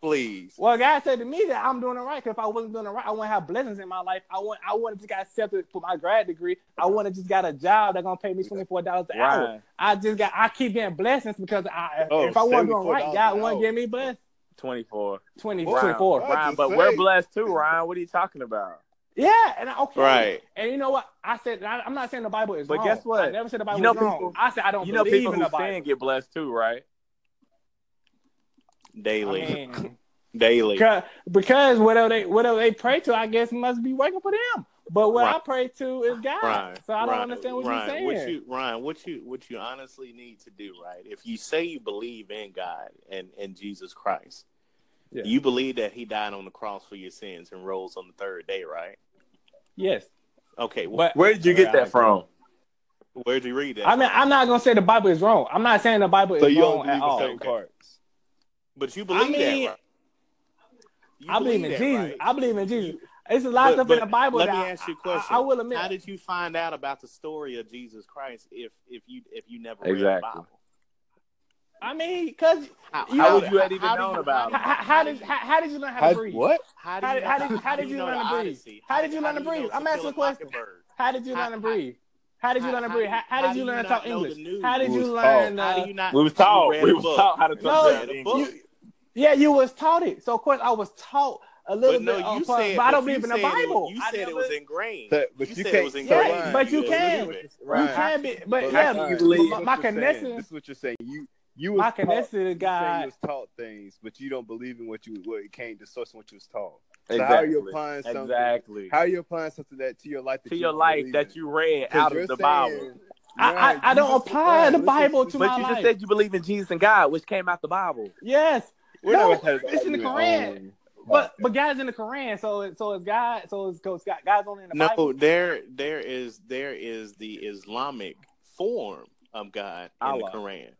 Speaker 5: Please.
Speaker 4: Well, God said to me that I'm doing it right. Because if I wasn't doing it right, I wouldn't have blessings in my life. I want, I wouldn't just got accepted for my grad degree. I wouldn't just got a job that's gonna pay me twenty four dollars an hour. I just got, I keep getting blessings because I,
Speaker 1: Oh,
Speaker 4: if I wasn't doing right,
Speaker 1: $74
Speaker 4: God
Speaker 1: an
Speaker 4: wouldn't
Speaker 1: hour.
Speaker 4: give me blessed.
Speaker 3: 24.
Speaker 4: 20,
Speaker 1: What?
Speaker 4: 24.
Speaker 1: What?
Speaker 3: Ryan, but
Speaker 1: say?
Speaker 3: we're blessed too, Ryan. What are you talking about?
Speaker 4: Yeah, and I- okay,
Speaker 5: Right.
Speaker 4: And you know what? I said I, I'm not saying the Bible is
Speaker 3: But
Speaker 4: wrong.
Speaker 3: guess what?
Speaker 4: I never said the Bible
Speaker 3: You know
Speaker 4: was wrong. I said I don't
Speaker 3: You know people
Speaker 4: in
Speaker 3: who
Speaker 4: Bible.
Speaker 3: sin get blessed too, right?
Speaker 5: Daily.
Speaker 4: I mean,
Speaker 5: Daily.
Speaker 4: because, because whatever they whatever they pray to, I guess must be working for them. But what I pray to is God.
Speaker 5: Ryan,
Speaker 4: so I don't
Speaker 5: Ryan,
Speaker 4: understand what
Speaker 5: Ryan,
Speaker 4: you're saying.
Speaker 5: What you, Ryan, what you what you honestly need to do, right? If you say you believe in God and, and Jesus Christ,
Speaker 4: Yeah.
Speaker 5: you believe that He died on the cross for your sins and rose on the third day, right?
Speaker 4: yes,
Speaker 5: Okay, well,
Speaker 4: but
Speaker 3: Where did you get that from?
Speaker 5: where'd you read that?
Speaker 4: I mean,
Speaker 5: from?
Speaker 4: I'm not gonna say the Bible is wrong. I'm not saying the Bible is
Speaker 1: So you
Speaker 4: wrong
Speaker 1: don't
Speaker 4: at all.
Speaker 1: certain parts.
Speaker 5: But you believe
Speaker 4: mean,
Speaker 5: that, right? You
Speaker 4: I believe in
Speaker 5: that,
Speaker 4: Jesus.
Speaker 5: right?
Speaker 4: I believe in Jesus. It's a lot of stuff in the Bible.
Speaker 5: Let
Speaker 4: that
Speaker 5: me
Speaker 4: I-
Speaker 5: ask you a question.
Speaker 4: I, I will admit.
Speaker 5: How did you find out about the story of Jesus Christ if if you if you never
Speaker 3: Exactly.
Speaker 5: read the Bible?
Speaker 4: I mean, cause
Speaker 5: How,
Speaker 3: How would
Speaker 5: did-
Speaker 3: you have even
Speaker 5: how
Speaker 3: known
Speaker 5: you-
Speaker 3: about
Speaker 5: how
Speaker 3: it?
Speaker 4: how, how, how did how, how did you learn how to breathe?
Speaker 1: what?
Speaker 5: How, do
Speaker 4: How did- how did- how did you learn to breathe? How did you learn to breathe? I'm asking a question. How did you learn to breathe? How did you learn to breathe? How, how
Speaker 5: how
Speaker 4: did you
Speaker 5: you
Speaker 4: learn to talk English? How did you learn?
Speaker 1: taught.
Speaker 5: How do you not?
Speaker 3: We was taught. We was taught how to talk
Speaker 4: No,
Speaker 5: read
Speaker 3: that
Speaker 5: a
Speaker 3: English.
Speaker 4: you, yeah, you was taught it. So of course I was taught a little
Speaker 5: But no,
Speaker 4: bit. on
Speaker 5: you
Speaker 4: point,
Speaker 5: said.
Speaker 4: but I don't believe in the
Speaker 5: said it-
Speaker 4: Bible.
Speaker 5: you
Speaker 4: I
Speaker 5: said it was ingrained.
Speaker 1: But- but
Speaker 5: you
Speaker 1: you
Speaker 5: said
Speaker 1: can't-
Speaker 5: it was ingrained.
Speaker 4: Yeah, but you
Speaker 5: believe
Speaker 4: can.
Speaker 5: it.
Speaker 4: You
Speaker 1: Right.
Speaker 4: can be, but
Speaker 3: But
Speaker 4: yeah,
Speaker 3: how you
Speaker 4: my-
Speaker 3: believe-
Speaker 4: my,
Speaker 1: This
Speaker 4: my
Speaker 1: is what you're saying.
Speaker 4: connection,
Speaker 1: This is what you're saying. You you was
Speaker 4: my
Speaker 1: taught-
Speaker 4: connection to God.
Speaker 1: You was taught things, but you don't believe in what you what it came to source what you was taught. So how are you
Speaker 3: Exactly.
Speaker 1: applying something?
Speaker 3: Exactly.
Speaker 1: How are you applying something that to your life? That
Speaker 3: to
Speaker 1: you
Speaker 3: your life that you read
Speaker 1: 'Cause
Speaker 3: out of the
Speaker 1: saying-
Speaker 3: Bible.
Speaker 4: I,
Speaker 1: Right,
Speaker 4: I, I don't apply the Bible
Speaker 1: listen.
Speaker 4: to
Speaker 3: But
Speaker 4: my
Speaker 3: you just said you believe in Jesus and God, which came out the Bible.
Speaker 4: yes,
Speaker 1: We're
Speaker 4: no,
Speaker 1: not gonna
Speaker 4: it's in the
Speaker 1: argument
Speaker 4: Quran. But but God's in the Quran, so it- so is God. So is so God. God's only in the
Speaker 5: No,
Speaker 4: Bible.
Speaker 5: there there is there is the Islamic form of God in
Speaker 3: Allah.
Speaker 5: the Quran.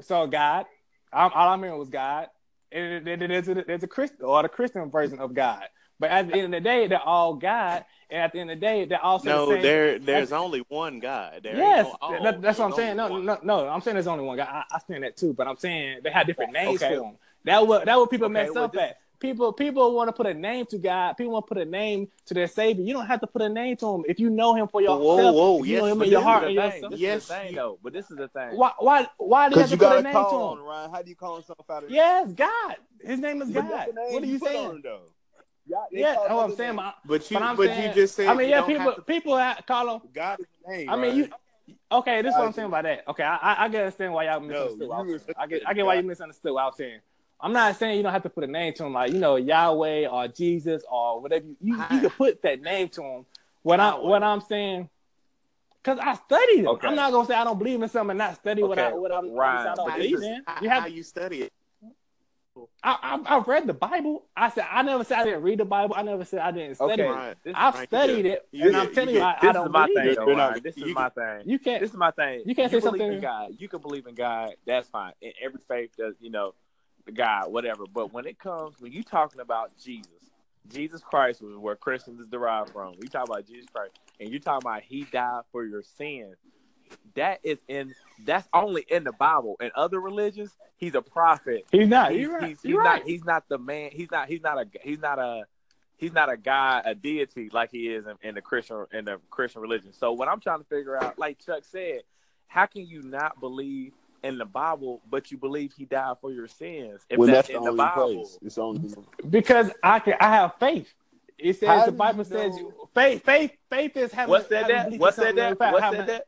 Speaker 4: So God, I'm, all I'm hearing was God, and then there's a, there's a Christian or the Christian version of God. But at the end of the day, they're all God, and at the end of the day, they're also
Speaker 5: No,
Speaker 4: the same.
Speaker 5: there there's only one God. There
Speaker 4: Yes,
Speaker 5: no all.
Speaker 4: that- that's what I'm saying. No,
Speaker 5: only
Speaker 4: no, no, I'm saying there's only one guy. I, I stand that too, but I'm saying they have different names
Speaker 3: Okay.
Speaker 4: for them. That what that what people
Speaker 3: Okay,
Speaker 4: mess
Speaker 3: well,
Speaker 4: up
Speaker 3: this-
Speaker 4: at. People people want to put a name to God. People want to put a name to their Savior. You don't have to put a name to him if you know Him for yourself.
Speaker 5: Whoa, whoa,
Speaker 4: you
Speaker 5: yes,
Speaker 4: know Him
Speaker 5: but
Speaker 4: in your
Speaker 5: this
Speaker 4: heart
Speaker 3: This
Speaker 4: and
Speaker 3: is the
Speaker 4: your
Speaker 3: thing.
Speaker 4: soul.
Speaker 3: This
Speaker 5: Yes,
Speaker 3: is the thing, though. But this is the thing.
Speaker 4: Why why why do you have
Speaker 1: Because
Speaker 4: to
Speaker 1: you
Speaker 4: put a
Speaker 1: a
Speaker 4: name
Speaker 1: call
Speaker 4: to
Speaker 1: on
Speaker 4: him?
Speaker 1: Ryan. How do you call himself out of?
Speaker 4: Yes, God. His name is God.
Speaker 1: name
Speaker 4: What are you
Speaker 1: put on
Speaker 4: saying?
Speaker 1: him, though. Y'all-
Speaker 4: Yeah,
Speaker 1: call
Speaker 4: that's what I'm saying.
Speaker 1: names.
Speaker 4: But,
Speaker 5: But you
Speaker 4: but
Speaker 5: but
Speaker 4: saying,
Speaker 5: you just said
Speaker 4: I mean, yeah, people
Speaker 5: have to-
Speaker 4: people ha- call him.
Speaker 1: God is the name.
Speaker 4: I mean, you okay? This is what I'm saying
Speaker 1: is-
Speaker 4: about that. Okay, I I, I can understand why y'all
Speaker 1: No,
Speaker 4: misunderstood. what I,
Speaker 1: you.
Speaker 4: I get
Speaker 1: misunderstood
Speaker 4: I get why you misunderstood what I was saying. I'm not saying you don't have to put a name to him, like you know Yahweh or Jesus or whatever. You you, you can put that name to him. What I what I'm saying, because I studied it.
Speaker 3: Okay.
Speaker 4: I'm not gonna say I don't believe in something and not study what I what I'm
Speaker 3: Ryan,
Speaker 4: I don't
Speaker 3: but
Speaker 4: believe in. You have
Speaker 5: how you study it.
Speaker 4: I, I I've read the Bible. I said I never said I didn't read the Bible. I never said I didn't study
Speaker 3: Okay.
Speaker 4: it.
Speaker 5: Right.
Speaker 4: I've
Speaker 5: Right,
Speaker 4: studied
Speaker 5: get-
Speaker 4: it,
Speaker 5: you
Speaker 4: and
Speaker 5: get-
Speaker 4: I'm telling
Speaker 5: you
Speaker 4: you, I,
Speaker 3: this
Speaker 4: I don't
Speaker 3: is my
Speaker 4: believe
Speaker 3: thing,
Speaker 4: it.
Speaker 3: though,
Speaker 1: You're not-
Speaker 3: Ryan. This is
Speaker 5: you
Speaker 3: my thing.
Speaker 4: You can't.
Speaker 3: This is my thing.
Speaker 4: You can't say
Speaker 3: believe
Speaker 4: something-
Speaker 3: in God. You can believe in God. That's fine. In every faith, does you know, God, whatever. But when it comes, when you talking about Jesus, Jesus Christ was where Christians is derived from. We talk about Jesus Christ, and you talking about He died for your sin. That is in. That's only in the Bible. In other religions, He's a prophet.
Speaker 4: He's not.
Speaker 3: He's,
Speaker 4: right.
Speaker 3: he's, he's not.
Speaker 4: right.
Speaker 3: He's not the man. He's not. He's not a. He's not a. He's not a God, a deity like he is in, in the Christian in the Christian religion. So what I'm trying to figure out, like Chuck said, how can you not believe in the Bible, but you believe he died for your sins? If
Speaker 1: When
Speaker 3: that's,
Speaker 1: that's,
Speaker 3: in
Speaker 1: the
Speaker 3: the Bible,
Speaker 1: place. It's only.
Speaker 4: because I can. I have faith. It says
Speaker 1: How
Speaker 4: the Bible
Speaker 1: you
Speaker 4: says
Speaker 1: know-
Speaker 4: faith. Faith. Faith is having.
Speaker 3: what said that?
Speaker 4: belief
Speaker 3: What said that?
Speaker 4: without
Speaker 3: What said that?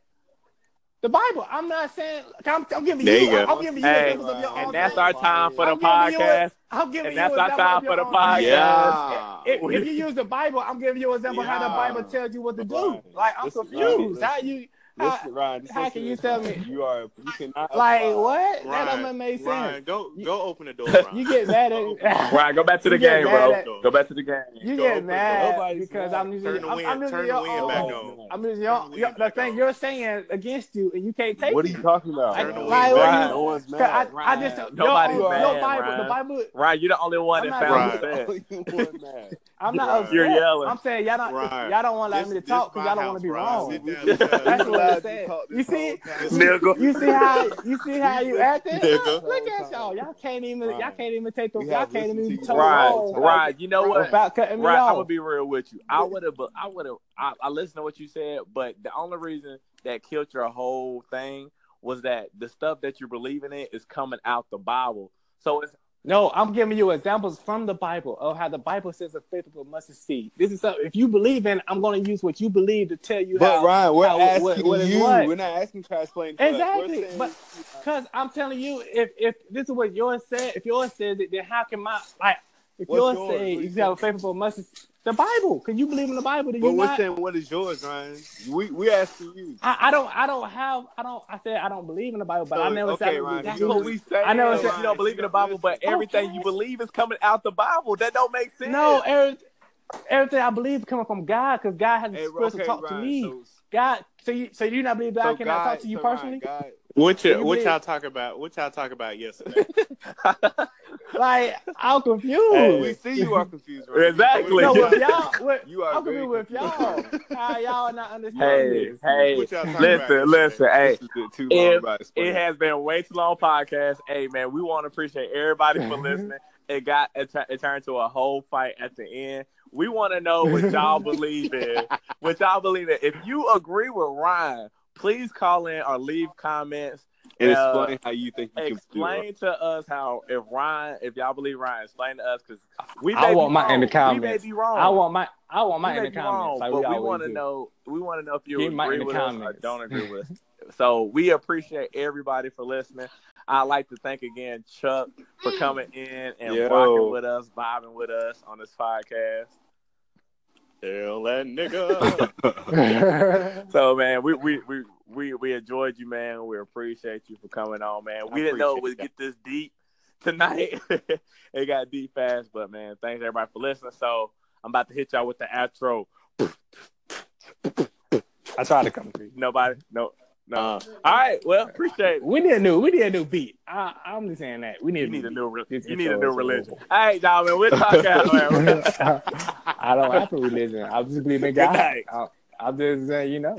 Speaker 4: The Bible. I'm not saying. I'm, I'm giving
Speaker 5: There
Speaker 4: you.
Speaker 5: you go.
Speaker 4: I'm giving you
Speaker 3: Hey,
Speaker 4: examples of your
Speaker 1: and
Speaker 3: that's
Speaker 4: thing.
Speaker 3: our time for the
Speaker 4: I'm giving you
Speaker 3: podcast.
Speaker 4: I'm giving
Speaker 3: And
Speaker 4: you
Speaker 3: that's our time for the
Speaker 4: your
Speaker 3: podcast.
Speaker 5: Yeah.
Speaker 4: If, if you use the Bible, I'm giving you an example how the Bible tells you what to do. Like I'm
Speaker 1: Listen,
Speaker 4: confused. How you? How,
Speaker 1: Listen, Ryan,
Speaker 4: how
Speaker 1: listen
Speaker 4: can you tell me-
Speaker 1: You are. You cannot.
Speaker 4: like
Speaker 1: apply-
Speaker 4: what? That
Speaker 5: Ryan,
Speaker 4: don't make sense.
Speaker 5: Ryan, go go open the door. Ryan.
Speaker 4: You get mad at.
Speaker 3: Right, go back to the
Speaker 4: You
Speaker 3: game, bro.
Speaker 4: at-
Speaker 3: Go back to the game.
Speaker 4: You
Speaker 5: Go
Speaker 4: get mad because
Speaker 1: mad.
Speaker 4: I'm using.
Speaker 5: Turn the
Speaker 4: I'm,
Speaker 5: wind-
Speaker 4: I'm using
Speaker 5: turn the wind
Speaker 4: own-
Speaker 5: back
Speaker 1: on.
Speaker 4: I'm using
Speaker 5: Turn
Speaker 4: your,
Speaker 5: the
Speaker 4: your the thing
Speaker 5: on.
Speaker 4: you're saying against you, and you can't take
Speaker 1: What are you talking about?
Speaker 5: Turn the wind
Speaker 4: Like,
Speaker 5: back
Speaker 4: what
Speaker 5: on.
Speaker 4: you-
Speaker 1: No one's
Speaker 4: 'Cause I,
Speaker 1: mad.
Speaker 4: I just
Speaker 3: Ryan,
Speaker 4: your,
Speaker 3: nobody's
Speaker 4: own-
Speaker 3: mad,
Speaker 4: your Bible,
Speaker 3: Ryan.
Speaker 4: the Bible.
Speaker 3: Ryan, you're the only one
Speaker 4: I'm
Speaker 3: that found
Speaker 5: Right.
Speaker 3: upset.
Speaker 1: You weren't mad.
Speaker 4: I'm not upset.
Speaker 3: You're yelling.
Speaker 4: I'm saying y'all don't
Speaker 5: Right.
Speaker 4: y'all don't want to allow
Speaker 5: This-
Speaker 4: me to talk because y'all don't want to be wrong.
Speaker 5: Sit down,
Speaker 1: We-
Speaker 5: shut up.
Speaker 4: That's what
Speaker 1: allowed
Speaker 4: it You see,
Speaker 1: whole.
Speaker 3: Nigga.
Speaker 4: you see how you see how you acting?
Speaker 5: Nigga.
Speaker 4: Look at y'all. Y'all can't even y'all
Speaker 1: Right.
Speaker 4: can't even take the
Speaker 1: We
Speaker 4: y'all can't even
Speaker 1: listened to
Speaker 4: talk.
Speaker 3: Right, right. You know what?
Speaker 4: without cutting me
Speaker 3: Right, I'm
Speaker 4: off.
Speaker 3: gonna be real with you. I would have, I would have, I, I listened to what you said, but the only reason that killed your whole thing was that the stuff that you're believing in is coming out the Bible. So it's
Speaker 4: No, I'm giving you examples from the Bible of how the Bible says a faith of a mustard seed. This is something. If you believe in, I'm going to use what you believe to tell you
Speaker 1: But
Speaker 4: how.
Speaker 1: Ryan, we're
Speaker 4: how-
Speaker 1: asking
Speaker 4: what- what
Speaker 1: you. We're not asking to explain. to us. We're
Speaker 4: Exactly,
Speaker 1: saying-
Speaker 4: but because I'm telling you, if if this is what yours said, if yours says it, then how can my like if yours
Speaker 1: yours?
Speaker 4: say you have a faith of a mustard, the Bible? Can you believe in the Bible? Do
Speaker 1: But
Speaker 4: you
Speaker 1: we're
Speaker 4: not?
Speaker 1: saying, what is yours, Ryan? We we asking you.
Speaker 4: I, I don't I don't have I don't I said I don't believe in the Bible, but
Speaker 1: So,
Speaker 4: I never
Speaker 1: okay,
Speaker 4: said I
Speaker 1: Ryan,
Speaker 4: believe
Speaker 3: that's
Speaker 1: you-
Speaker 3: what we say.
Speaker 4: I know
Speaker 3: said
Speaker 4: it's-
Speaker 3: you don't believe in the Bible, but everything
Speaker 4: Okay.
Speaker 3: you believe is coming out the Bible. That don't make sense.
Speaker 4: No, every, everything I believe is coming from God because God has the
Speaker 1: Hey,
Speaker 4: spirit to
Speaker 1: okay,
Speaker 4: talk to me.
Speaker 1: so-
Speaker 4: God, so you so you not believe that
Speaker 1: so
Speaker 4: cannot
Speaker 1: God-
Speaker 4: talk to you
Speaker 1: so Ryan,
Speaker 4: personally?
Speaker 1: God-
Speaker 5: What
Speaker 4: You
Speaker 5: you, what
Speaker 4: believe-
Speaker 5: y'all talk about? What y'all talk about yesterday?
Speaker 4: Like I'm confused.
Speaker 3: Hey.
Speaker 1: we see you are confused, Ryan.
Speaker 3: Exactly.
Speaker 4: no, with y'all, with,
Speaker 1: you are
Speaker 4: I'm confused with y'all. How y'all not understand
Speaker 3: Hey,
Speaker 4: this?
Speaker 3: hey,
Speaker 5: What y'all talking about
Speaker 3: listen,
Speaker 5: yesterday?
Speaker 3: listen. Hey,
Speaker 1: This is the too long
Speaker 3: if
Speaker 1: about
Speaker 3: it has been way too long podcast. Hey man, we want to appreciate everybody for mm-hmm. listening. It got it, tu- it turned to a whole fight at the end. We want to know what y'all believe in. What y'all believe in. If you agree with Ryan, please call in or leave comments.
Speaker 1: And
Speaker 3: Uh,
Speaker 1: explain how you think you can.
Speaker 3: Explain to us how if Ryan, if y'all believe Ryan, explain to us because we
Speaker 4: I want
Speaker 3: be
Speaker 4: mine in the
Speaker 3: wrong. We may be wrong.
Speaker 4: I want my I want my in the comments.
Speaker 3: wrong,
Speaker 4: like
Speaker 3: but we
Speaker 4: always
Speaker 3: want to know. We want to know if you
Speaker 4: Give
Speaker 3: agree
Speaker 4: in the
Speaker 3: with us or don't agree with us. So we appreciate everybody for listening. I'd like to thank again Chuck for coming in and
Speaker 1: Yo.
Speaker 3: rocking with us, vibing with us on this podcast.
Speaker 5: Tell that nigga.
Speaker 3: So man, we we we we, we enjoyed you, man. We appreciate you for coming on, man. We
Speaker 5: I
Speaker 3: didn't know it would get this deep tonight. it got deep fast, but man, thanks everybody for listening. So I'm about to hit y'all with the outro.
Speaker 4: I tried to come through.
Speaker 3: Nobody, no, no.
Speaker 5: Uh,
Speaker 3: All right, well, appreciate it.
Speaker 4: We need a new we need a new beat. I, I'm just saying that we need
Speaker 3: You need a new, re- you need a new religion. All right, y'all, man. We'll talk out, man.
Speaker 4: I don't have a religion. I just believe in God. I, I'm just saying, you know.